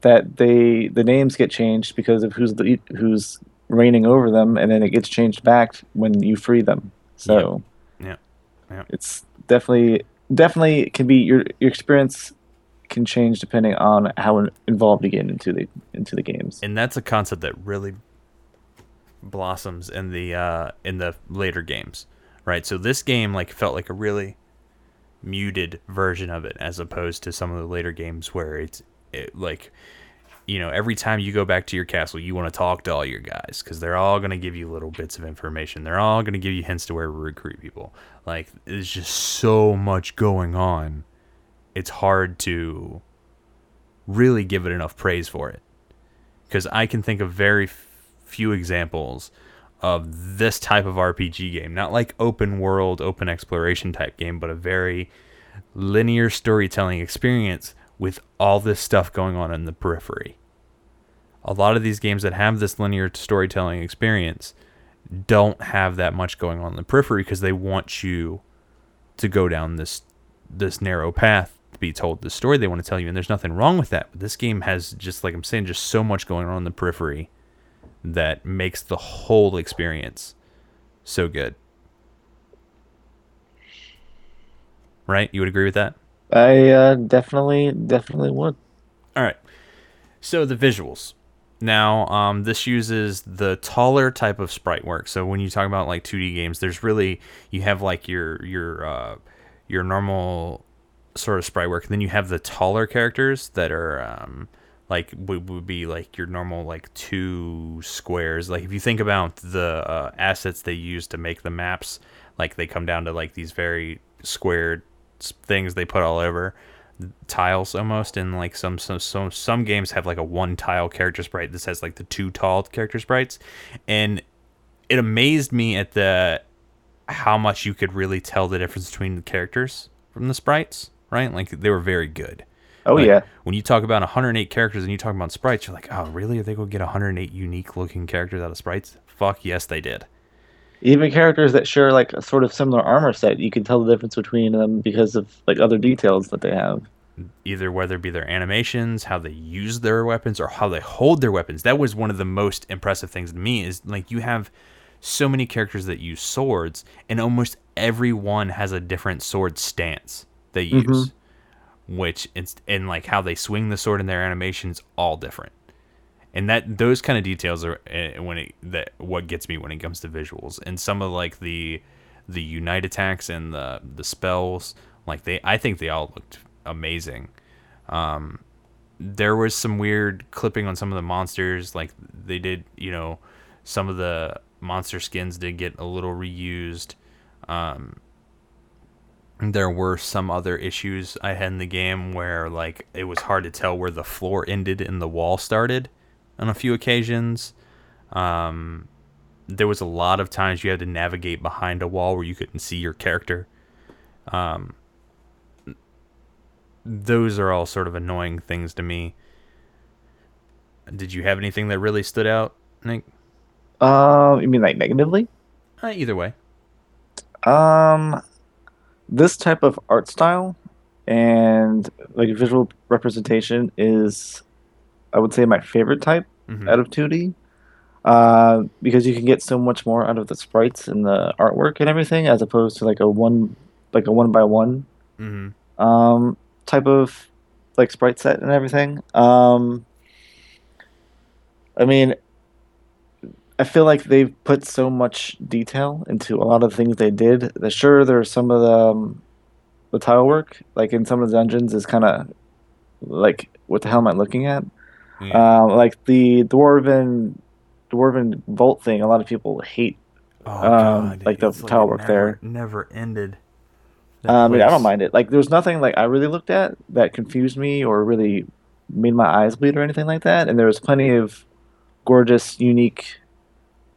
that they the names get changed because of who's the who's reigning over them, and then it gets changed back when you free them. So Yeah. Yeah. it's definitely definitely can be your your experience can change depending on how involved you get into the into the games. and that's a concept that really blossoms in the uh, in the later games, right? So this game like felt like a really muted version of it, as opposed to some of the later games where it's it, like you know every time you go back to your castle, you want to talk to all your guys because they're all going to give you little bits of information. They're all going to give you hints to where to recruit people. Like there's just so much going on. It's hard to really give it enough praise for it because I can think of very f- few examples of this type of RPG game, not like open world, open exploration type game, but a very linear storytelling experience with all this stuff going on in the periphery. A lot of these games that have this linear storytelling experience don't have that much going on in the periphery because they want you to go down this this narrow path to be told the story they want to tell you and there's nothing wrong with that but this game has just like i'm saying just so much going on in the periphery that makes the whole experience so good. Right? You would agree with that? I uh, definitely definitely would. all right. So the visuals. Now um, this uses the taller type of sprite work. So when you talk about like 2d games there's really you have like your your uh, your normal sort of sprite work and then you have the taller characters that are um, like would, would be like your normal like two squares. Like if you think about the uh, assets they use to make the maps like they come down to like these very squared things they put all over tiles almost. And like some some some, some games have like a one tile character sprite this has like the two tall character sprites. And it amazed me at the how much you could really tell the difference between the characters from the sprites right? Like they were very good Oh like, yeah, when you talk about 108 characters and you talk about sprites, you're like, oh, really? Are they going to get 108 unique looking characters out of sprites? Fuck yes, they did. even characters that share like a sort of similar armor set, you can tell the difference between them because of like other details that they have. Either whether it be their animations, how they use their weapons, or how they hold their weapons. That was one of the most impressive things to me. Is like you have so many characters that use swords, and almost every one has a different sword stance they mm-hmm. use, which and like how they swing the sword in their animations all different. and that those kind of details are uh, when it that what gets me when it comes to visuals. And some of like the the unite attacks and the the spells like they i think they all looked amazing. Um there was some weird clipping on some of the monsters like they did you know some of the monster skins did get a little reused. Um there were some other issues I had in the game where like it was hard to tell where the floor ended and the wall started on a few occasions. Um, there was a lot of times you had to navigate behind a wall where you couldn't see your character. Um, those are all sort of annoying things to me. Did you have anything that really stood out Nick? Um, you mean like negatively? Uh, either way. Um, this type of art style and like visual representation is, I would say, my favorite type Mhm. out of 2D. Uh, because you can get so much more out of the sprites and the artwork and everything, as opposed to like a one, like a one by one Mhm. um, type of like sprite set and everything. Um, I mean, I feel like they've put so much detail into a lot of the things they did. That sure, there's some of the um, the tile work, like in some of the dungeons, is kind of like what the hell am I looking at? Yeah. Um, like the dwarven dwarven vault thing. A lot of people hate. oh, um, like the it's tile work never, there. Never ended. Uh, I mean, I don't mind it. Like, there's nothing like I really looked at that confused me or really made my eyes bleed or anything like that. And there was plenty of gorgeous, unique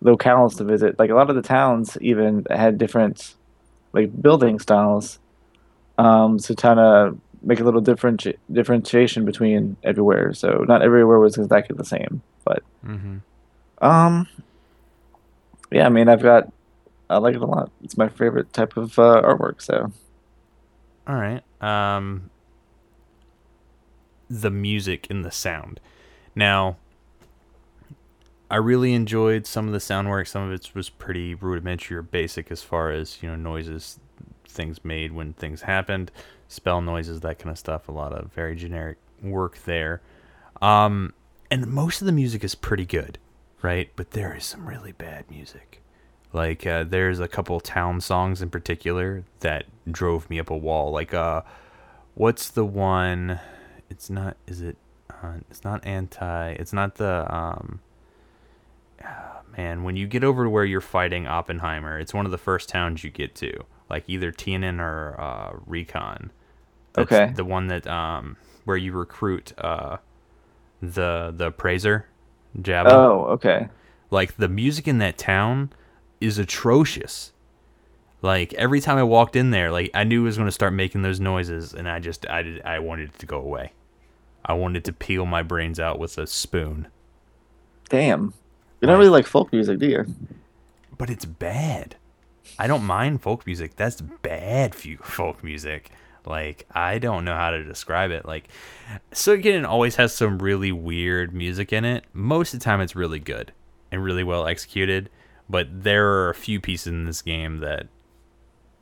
locales to visit. Like a lot of the towns even had different like building styles. Um, to kind of make a little different differentiation between everywhere. So not everywhere was exactly the same, but Mhm. um, yeah. I mean, I've got I like it a lot. It's my favorite type of uh, artwork. So. All right. Um, the music and the sound. Now, I really enjoyed some of the sound work. Some of it was pretty rudimentary or basic as far as you know noises, things made when things happened, spell noises, that kind of stuff. A lot of very generic work there. Um, and most of the music is pretty good, right? But there is some really bad music. Like uh, there's a couple town songs in particular that drove me up a wall. Like uh, what's the one? It's not. Is it? Uh, it's not anti. It's not the um. Man, when you get over to where you're fighting Oppenheimer, it's one of the first towns you get to. Like either Tianan or uh, Recon. That's Okay. The one that um where you recruit uh the the appraiser, Jabba Oh, okay. like the music in that town is atrocious like every time i walked in there like i knew it was going to start making those noises and i just i did i wanted it to go away i wanted to peel my brains out with a spoon Damn. You don't really like folk music, do you? but it's bad. I don't mind folk music. That's bad folk music. Like i don't know how to describe it. Like Suikoden always has some really weird music in it. Most of the time it's really good and really well executed but there are a few pieces in this game that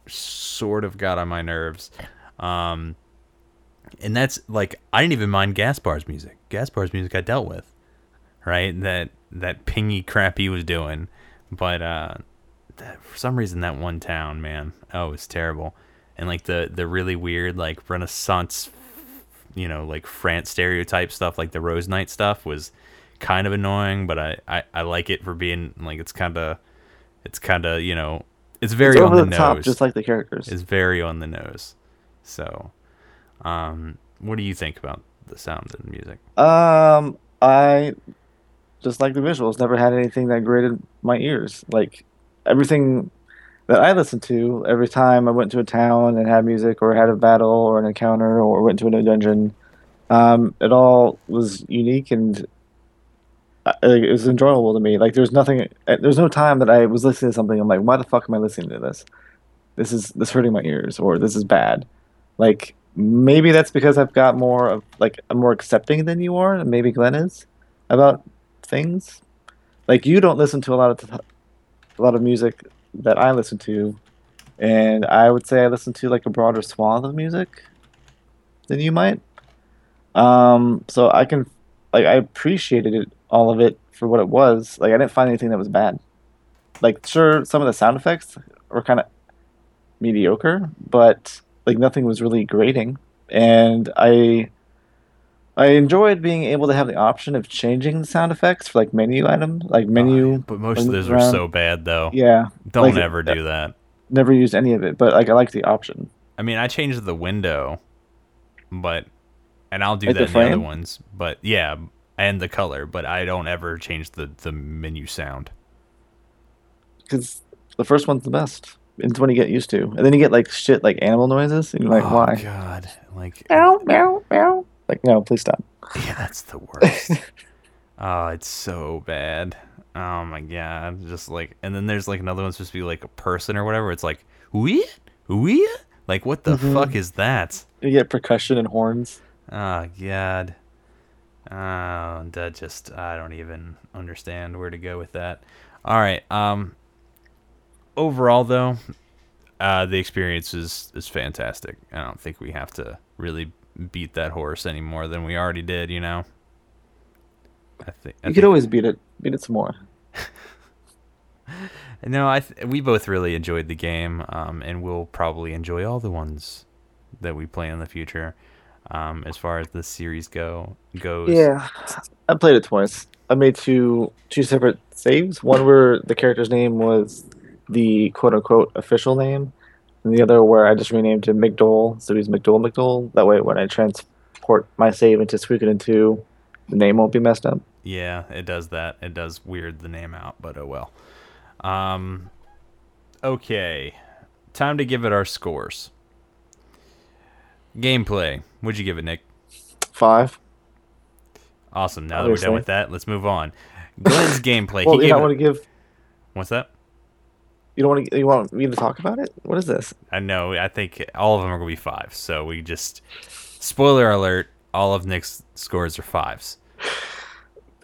sort of got on my nerves. Um and that's like i didn't even mind gaspar's music. Gaspar's music i dealt with right? That that pingy crap he was doing. But uh that, for some reason that one town man oh it's terrible. And like the the really weird like renaissance you know like france stereotype stuff like the rose knight stuff was kind of annoying but i i, I like it for being like it's kind of it's kind of you know it's very it's on the, the, top, nose. just like the characters. It's very on the nose. So um what do you think about the sound and music? Um, I just like the visuals. Never had anything that grated my ears. Like everything that I listened to, every time I went to a town and had music, or had a battle, or an encounter, or went to a new dungeon, um, it all was unique and uh, it was enjoyable to me. Like there's nothing, uh, there's no time that I was listening to something. I'm like, why the fuck am I listening to this? This is this hurting my ears, or this is bad. Like maybe that's because I've got more of like I'm more accepting than you are, and maybe Glenn is about things. Like you don't listen to a lot of a lot of music that I listen to, and I would say I listen to like a broader swath of music than you might. Um, so I can like I appreciated it all of it for what it was. Like I didn't find anything that was bad. Like sure, some of the sound effects were kind of mediocre, but like nothing was really grating. And I I enjoyed being able to have the option of changing the sound effects for like menu items, like menu. Oh, but most of those are so bad though Yeah, don't like, ever do uh, that never used any of it, but like I like the option. I mean, I changed the window, but and I'll do Like the that in the other ones. But yeah, and the color, but I don't ever change the the menu sound. because the first one's the best. It's when you get used to, and then you get like shit like animal noises, and you're like, why. oh why? God, like Meow meow meow. Like no, please stop. yeah, that's the worst. Oh, it's so bad. Oh my god. Just like and then there's like another one supposed to be like a person or whatever. It's like we we like what the Mhm. fuck is that? You get percussion and horns. Oh god. Oh, that just I don't even understand where to go with that. All right. Um overall though, uh the experience is is fantastic. I don't think we have to really beat that horse any more than we already did, you know. I think I You think- could always beat it. Beat it some more. No, I th- we both really enjoyed the game, um, and we'll probably enjoy all the ones that we play in the future. Um, as far as the series go goes, Yeah, I played it twice. I made two two separate saves. One where the character's name was the quote unquote official name, and the other where I just renamed him McDohl, so he's McDohl McDole. That way, when I transport my save into Suikoden 2, the name won't be messed up. yeah, it does that. It does weird the name out, but oh well. Um, okay, time to give it our scores. Gameplay. What'd you give it, Nick? Five. Awesome. Now that we're done with that, let's move on. Glenn's gameplay. Well, he gave don't want to give. What's that? You don't want to. You want me to talk about it? What is this? I know. I think all of them are gonna be fives. So we just spoiler alert: all of Nick's scores are fives.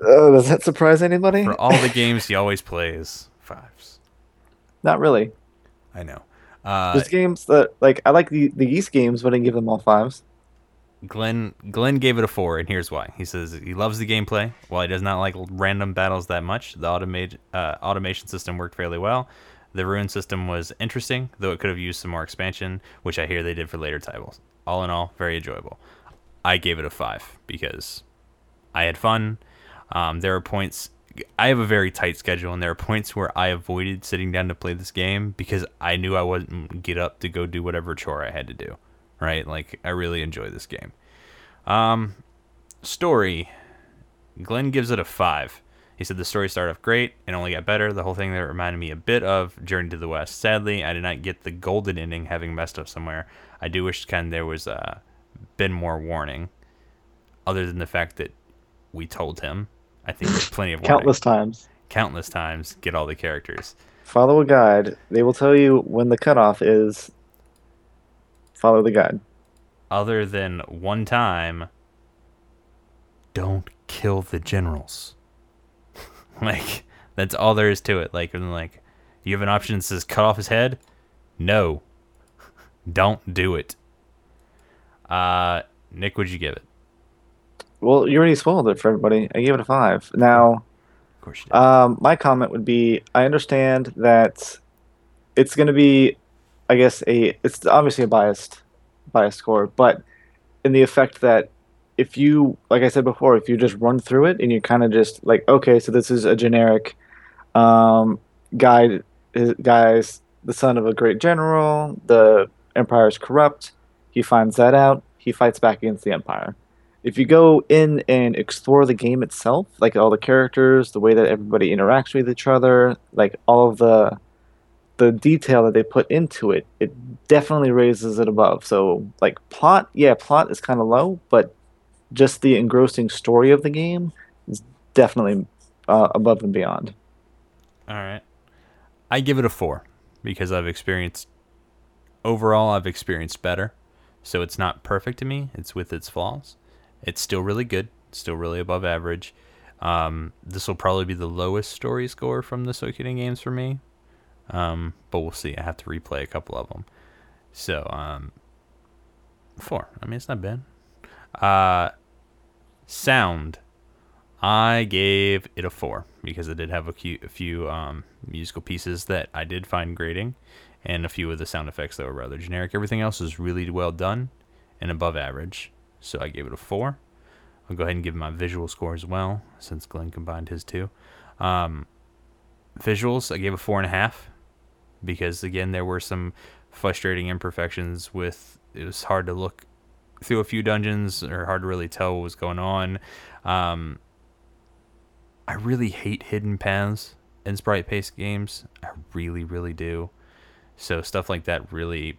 Uh, does that surprise anybody? For all the games he always plays, fives. Not really. I know. Uh, There's games that like I like the the East games, but I didn't give them all fives. Glenn Glenn gave it a four, and here's why. He says he loves the gameplay. While he does not like random battles that much, the automate uh, automation system worked fairly well. The rune system was interesting, though it could have used some more expansion, which I hear they did for later titles. All in all, very enjoyable. I gave it a five because I had fun. Um, there are points. I have a very tight schedule, and there are points where I avoided sitting down to play this game because I knew I wouldn't get up to go do whatever chore I had to do. Right? Like I really enjoy this game. Um, story. Glenn gives it a five. He said the story started off great and only got better. The whole thing that reminded me a bit of Journey to the West. Sadly, I did not get the golden ending, having messed up somewhere. I do wish kind of there was uh, been more warning, other than the fact that we told him. I think there's plenty of warning. Countless times. countless times. Get all the characters. Follow a guide. They will tell you when the cutoff is. Follow the guide. Other than one time, don't kill the generals. like that's all there is to it. Like and like, you have an option that says cut off his head. No, don't do it. Uh, Nick, would you give it? Well, you already spoiled it for everybody. I gave it a five. Now, Of course you did. um, my comment would be: I understand that it's going to be, I guess, a it's obviously a biased, biased score, but in the effect that if you, like I said before, if you just run through it and you kind of just like, okay, so this is a generic um, guy, guy's the son of a great general. The empire is corrupt. He finds that out. He fights back against the empire. If you go in and explore the game itself, like all the characters, the way that everybody interacts with each other, like all of the the detail that they put into it, it definitely raises it above. So, like plot, yeah, plot is kind of low, but just the engrossing story of the game is definitely uh, above and beyond. All right. I give it a four because I've experienced overall I've experienced better. So it's not perfect to me. It's with its flaws. It's still really good. Still really above average. Um, this will probably be the lowest story score from the Suikoden games for me. Um, but we'll see. I have to replay a couple of them. So um, four. I mean, it's not bad. Uh, sound. I gave it a four because it did have a few, a few um, musical pieces that I did find grating, and a few of the sound effects that were rather generic. Everything else was really well done and above average, so I gave it a four. I'll go ahead and give my visual score as well, since Glenn combined his two. Um, visuals, I gave a four and a half because again there were some frustrating imperfections with it was hard to look through a few dungeons or hard to really tell what was going on. Um, I really hate hidden paths in sprite based games. I really, really do. So stuff like that really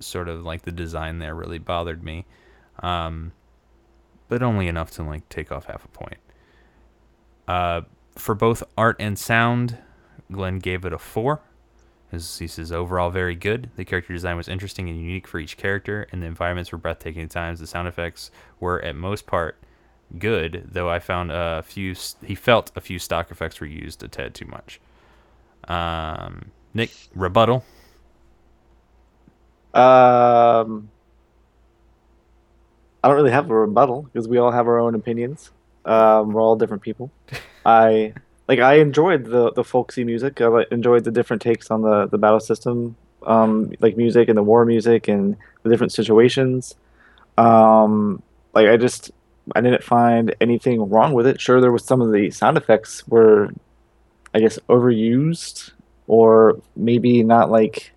sort of like the design there really bothered me. Um, but only enough to like take off half a point. Uh, for both art and sound, Glenn gave it a four. His, he says overall very good. The character design was interesting and unique for each character, and the environments were breathtaking at times. The sound effects were at most part good, though I found a few. He felt a few stock effects were used a tad too much. Um, Nick rebuttal. Um, I don't really have a rebuttal because we all have our own opinions. Um, we're all different people. I like I enjoyed the the folksy music. I enjoyed the different takes on the the battle system, um, like music and the war music and the different situations. Um, like I just I didn't find anything wrong with it. Sure, there was some of the sound effects were, I guess, overused or maybe not like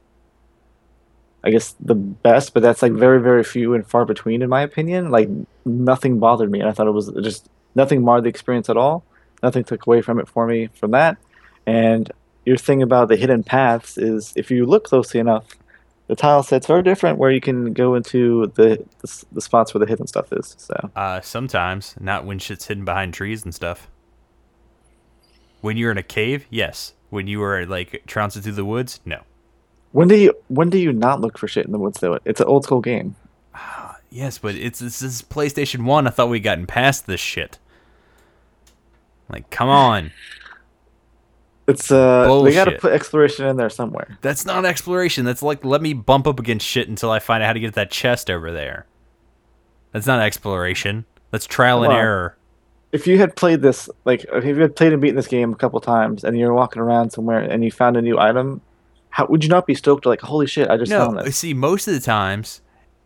I guess the best, but that's like very, very few and far between in my opinion. Like nothing bothered me, and I thought it was just nothing marred the experience at all. Nothing took away from it for me from that. And your thing about the hidden paths is if you look closely enough, the tile sets are different where you can go into the the, the spots where the hidden stuff is. So uh, sometimes not when shit's hidden behind trees and stuff. When you're in a cave, yes. When you are like trouncing through the woods, no. When do you when do you not look for shit in the woods though? It's an old school game. yes, but it's this is PlayStation One. I thought we would gotten past this shit. Like, come on. It's uh they gotta put exploration in there somewhere. That's not exploration. That's like let me bump up against shit until I find out how to get that chest over there. That's not exploration. That's trial and error. If you had played this, like if you had played and beaten this game a couple times, and you're walking around somewhere and you found a new item, how would you not be stoked? Like, holy shit, I just no, found this. See, most of the times,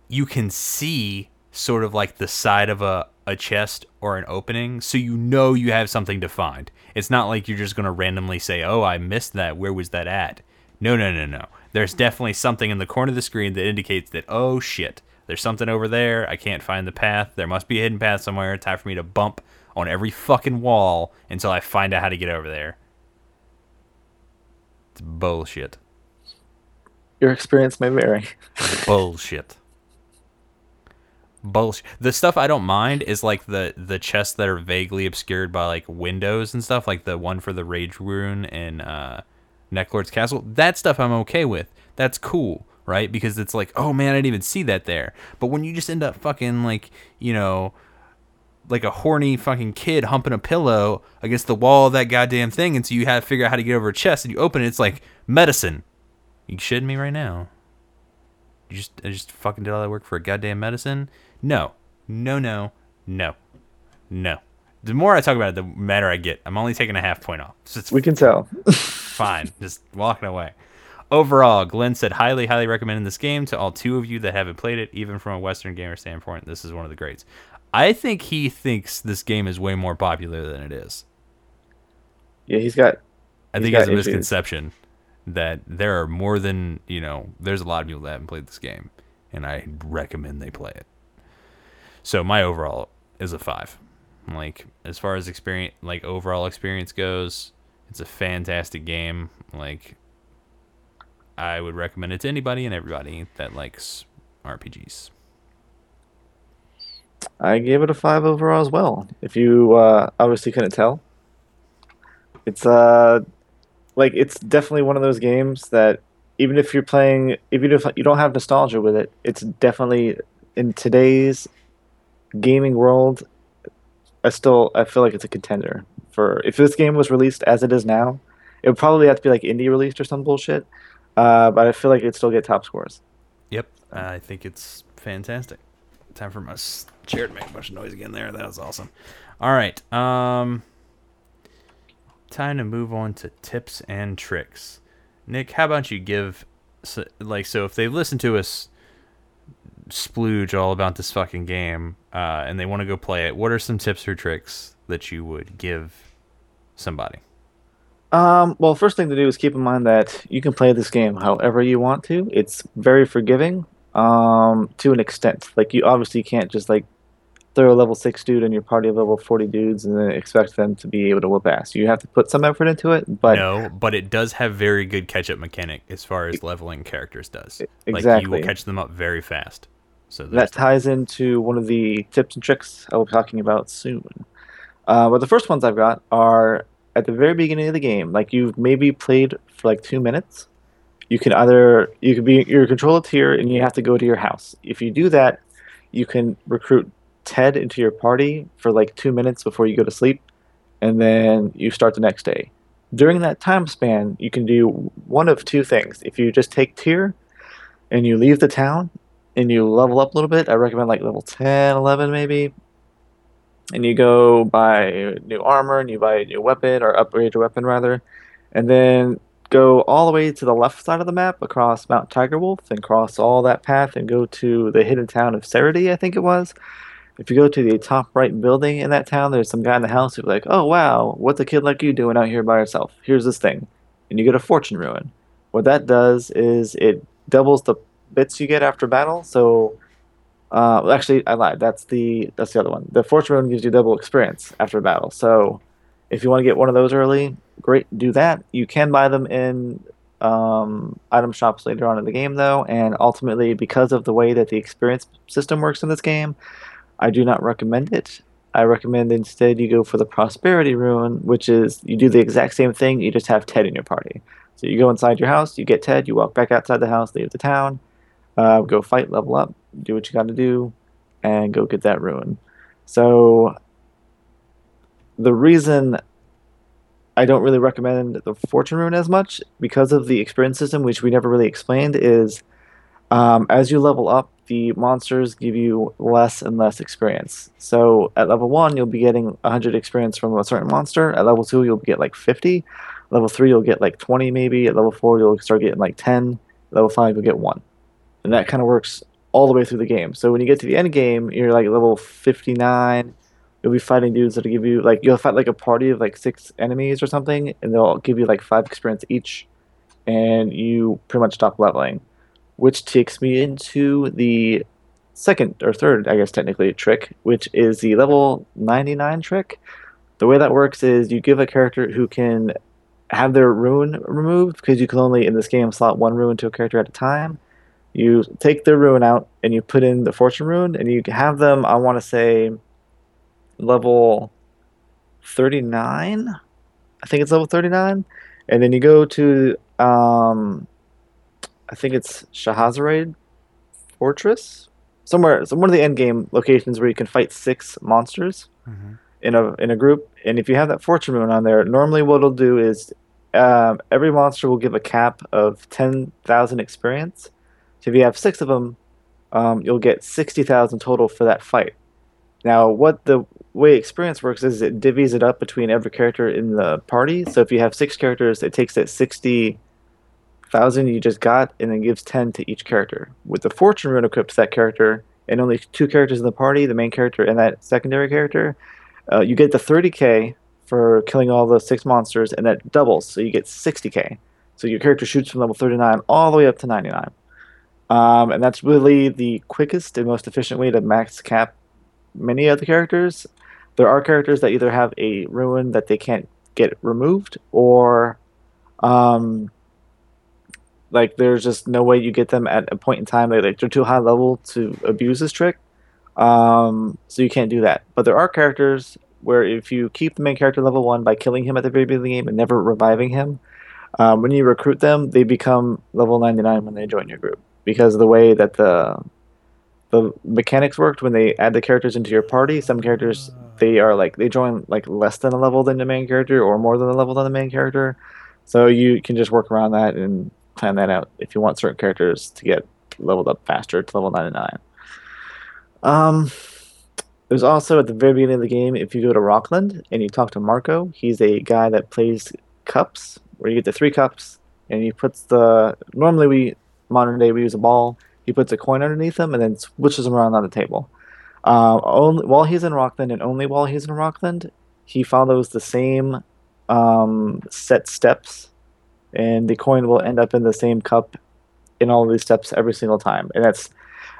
you can see sort of like the side of a a chest or an opening, so you know you have something to find. It's not like you're just gonna randomly say, "Oh, I missed that. Where was that at?" No, no, no, no. There's definitely something in the corner of the screen that indicates that, oh shit, there's something over there. I can't find the path. There must be a hidden path somewhere. It's time for me to bump on every fucking wall until I find out how to get over there. It's bullshit. Your experience may vary. bullshit. Bullshit. The stuff I don't mind is like the the chests that are vaguely obscured by like windows and stuff, like the one for the Rage Rune in uh, Neclord's Castle. That stuff I'm okay with. That's cool, right? Because it's like, oh man, I didn't even see that there. But when you just end up fucking like, you know, like a horny fucking kid humping a pillow against the wall of that goddamn thing, and so you have to figure out how to get over a chest, and you open it, it's like medicine. You shitting me right now? You just I just fucking did all that work for a goddamn medicine? No. No, no, no. No. The more I talk about it, the madder I get. I'm only taking a half point off. So we can tell. fine. Just walking away. Overall, Glenn said highly, highly recommending this game to all two of you that haven't played it, even from a Western gamer standpoint. This is one of the greats. I think he thinks this game is way more popular than it is. Yeah, he's got. I think it's a misconception that there are more than you know. There's a lot of people that haven't played this game, and I recommend they play it. So my overall is a five. Like as far as experience, like overall experience goes, it's a fantastic game. Like I would recommend it to anybody and everybody that likes RPGs. I gave it a five overall as well. If you uh, obviously couldn't tell, it's uh like it's definitely one of those games that even if you're playing, even if you don't have nostalgia with it, it's definitely in today's gaming world. I still I feel like it's a contender for if this game was released as it is now, it would probably have to be like indie released or some bullshit. Uh, but I feel like it'd still get top scores. Yep, I think it's fantastic. Time for my chair to make a bunch of noise again. There, that was awesome. All right, um, time to move on to tips and tricks. Nick, how about you give so, like so if they listen to us splooge all about this fucking game uh, and they want to go play it, what are some tips or tricks that you would give somebody? Um, well, first thing to do is keep in mind that you can play this game however you want to. It's very forgiving um, to an extent. Like you obviously can't just like throw a level six dude in your party of level forty dudes and then expect them to be able to whip ass. You have to put some effort into it. But no, but it does have very good catch up mechanic as far as leveling characters does. Exactly, like you will catch them up very fast. So that ties into one of the tips and tricks I will be talking about soon. Uh, but the first ones I've got are at the very beginning of the game. Like you've maybe played for like two minutes. You can either you can be your control Tir and you have to go to your house. If you do that, you can recruit Ted into your party for like two minutes before you go to sleep, and then you start the next day. During that time span, you can do one of two things. If you just take Tir and you leave the town and you level up a little bit, I recommend like level 10, 11 maybe, and you go buy new armor and you buy a new weapon or upgrade your weapon rather, and then go all the way to the left side of the map across Mount Tiger Wolf and cross all that path and go to the hidden town of Serity, I think it was. If you go to the top right building in that town, there's some guy in the house who's like, "Oh wow, what's a kid like you doing out here by yourself? Here's this thing," and you get a fortune rune. What that does is it doubles the bits you get after battle. So uh, actually, I lied. That's the that's the other one. The fortune rune gives you double experience after battle. So, if you want to get one of those early, great, do that. You can buy them in um, item shops later on in the game, though, and ultimately, because of the way that the experience system works in this game, I do not recommend it. I recommend instead you go for the prosperity rune, which is you do the exact same thing. You just have Ted in your party. So you go inside your house, you get Ted, you walk back outside the house, leave the town, uh, go fight, level up, do what you got to do, and go get that rune. So the reason I don't really recommend the fortune rune as much because of the experience system, which we never really explained, is um, as you level up, the monsters give you less and less experience. So at level one, you'll be getting 100 experience from a certain monster. At level two, you'll get like 50. Level three, you'll get like 20 maybe. At level four, you'll start getting like 10. Level five, you'll get one. And that kind of works all the way through the game. So when you get to the end game, you're like level 59. You'll be fighting dudes that'll give you like you'll fight like a party of like six enemies or something, and they'll give you like five experience each, and you pretty much stop leveling. Which takes me into the second or third, I guess technically, trick, which is the level 99 trick. The way that works is you give a character who can have their rune removed because you can only in this game slot one rune to a character at a time you take the rune out and you put in the fortune rune and you have them i want to say level 39 i think it's level 39 and then you go to um i think it's Shasarazade fortress? Somewhere some one of the end game locations where you can fight six monsters Mm-hmm. in a in a group. And if you have that fortune rune on there normally what it'll do is um, every monster will give a cap of 10,000 experience so if you have six of them, um, you'll get sixty thousand total for that fight. Now, what the way experience works is it divvies it up between every character in the party. So if you have six characters, it takes that sixty thousand you just got and then gives ten to each character. With the fortune rune equipped to that character, and only two characters in the party, the main character and that secondary character, uh, you get the thirty k for killing all the six monsters, and that doubles, so you get sixty k. So your character shoots from level thirty nine all the way up to ninety nine. Um, and that's really the quickest and most efficient way to max cap many of the characters. There are characters that either have a rune that they can't get removed, or um, like there's just no way you get them at a point in time. They're, like, they're too high level to abuse this trick, um, so you can't do that. But there are characters where if you keep the main character level one by killing him at the very beginning of the game and never reviving him, um, when you recruit them, they become level 99 when they join your group because of the way that the the mechanics worked when they add the characters into your party. Some characters they are like they join like less than a level than the main character or more than a level than the main character. So you can just work around that and plan that out if you want certain characters to get leveled up faster to level 99. Um, there's also at the very beginning of the game, if you go to Rockland and you talk to Marco, he's a guy that plays cups, where you get the three cups, and he puts the. Normally, we modern day we use a ball. He puts a coin underneath them and then switches them around on the table. Uh, only while he's in Rockland and only while he's in Rockland, he follows the same um, set steps, and the coin will end up in the same cup in all of these steps every single time. And that's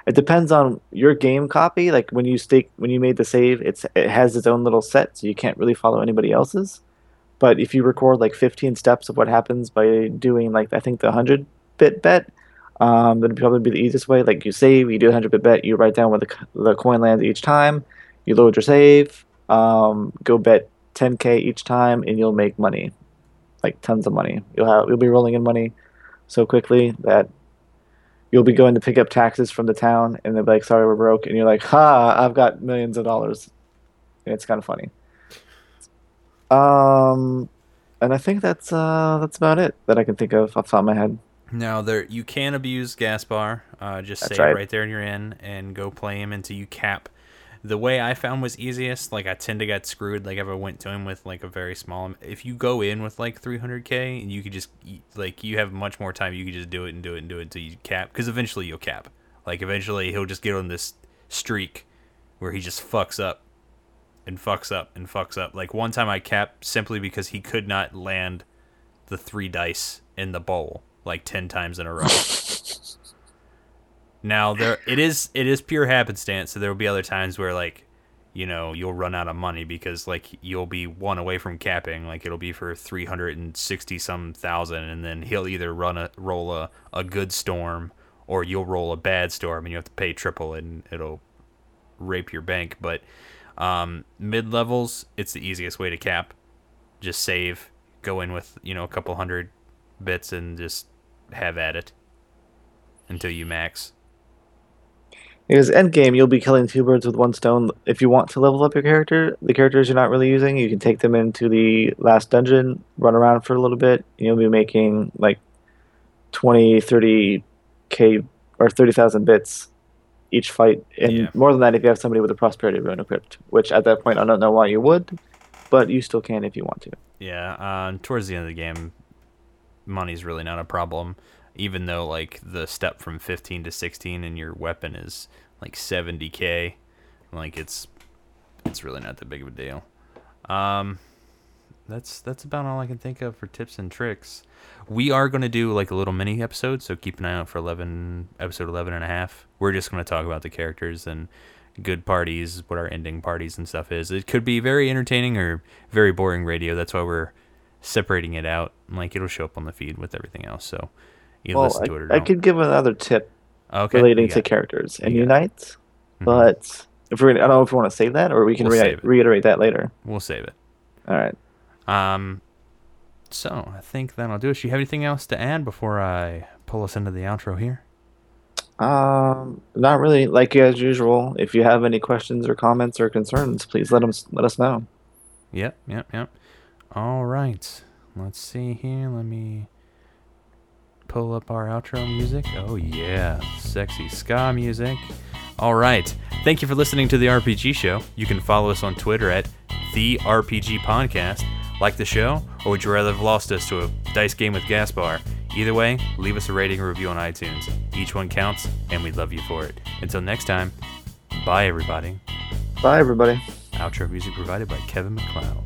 it depends on your game copy. Like when you stake when you made the save, it's it has its own little set, so you can't really follow anybody else's. But if you record like 15 steps of what happens by doing like I think the 100 bit bet, um, that'd probably be the easiest way. Like you save, you do a 100 bit bet, you write down where the, the coin lands each time, you load your save, Um, go bet 10k each time, and you'll make money, like tons of money. You'll have you'll be rolling in money so quickly that you'll be going to pick up taxes from the town, and they'll be like, "Sorry, we're broke," and you're like, "Ha! I've got millions of dollars." And it's kind of funny. Um, and I think that's uh that's about it that I can think of off the top of my head. Now there you can abuse Gaspar. Uh, just That's save right. right. there in your inn and go play him until you cap. The way I found was easiest. Like I tend to get screwed. Like if I went to him with like a very small. If you go in with like 300k and you could just like you have much more time. You could just do it and do it and do it until you cap. Because eventually you'll cap. Like eventually he'll just get on this streak where he just fucks up and fucks up and fucks up. Like one time I capped simply because he could not land the three dice in the bowl like 10 times in a row. now there it is it is pure happenstance, so there will be other times where like you know, you'll run out of money because like you'll be one away from capping, like it'll be for 360 some thousand and then he'll either run a roll a, a good storm or you'll roll a bad storm and you have to pay triple and it'll rape your bank, but um, mid levels, it's the easiest way to cap. Just save, go in with you know a couple hundred bits, and just have at it until you max. Because end game, you'll be killing two birds with one stone. If you want to level up your character, the characters you're not really using, you can take them into the last dungeon, run around for a little bit, and you'll be making like 20, 30 k or 30,000 bits each fight. And Yeah. more than that, if you have somebody with a prosperity rune equipped, which at that point I don't know why you would, but you still can if you want to. Yeah, uh, towards the end of the game, money's really not a problem, even though like the step from 15 to 16 and your weapon is like 70k, like it's it's really not that big of a deal. Um, that's that's about all I can think of for tips and tricks. We are going to do like a little mini episode, so keep an eye out for 11 episode 11 and a half. We're just going to talk about the characters and good parties, what our ending parties and stuff is. It could be very entertaining or very boring radio. That's why we're separating it out. Like it'll show up on the feed with everything else. So you Well, listen to it or I, I don't. could give another tip okay, relating to it. characters and You got unite, Mhm. but if we're gonna, I don't know if we want to save that or we can We'll it. reiterate that later. We'll save it. All right. Um, so I think that'll do it. Do you have anything else to add before I pull us into the outro here? Um, not really. Like as usual, if you have any questions or comments or concerns, please let them let us know. Yep, yep, yep. All right. Let's see here. Let me pull up our outro music. Oh, yeah. Sexy ska music. All right. Thank you for listening to the RPG Show. You can follow us on Twitter at the RPG Podcast. Like the show, or would you rather have lost us to a dice game with Gaspar? Either way, leave us a rating or review on iTunes. Each one counts, and we love you for it. Until next time, bye everybody. Bye, everybody. Outro music provided by Kevin MacLeod.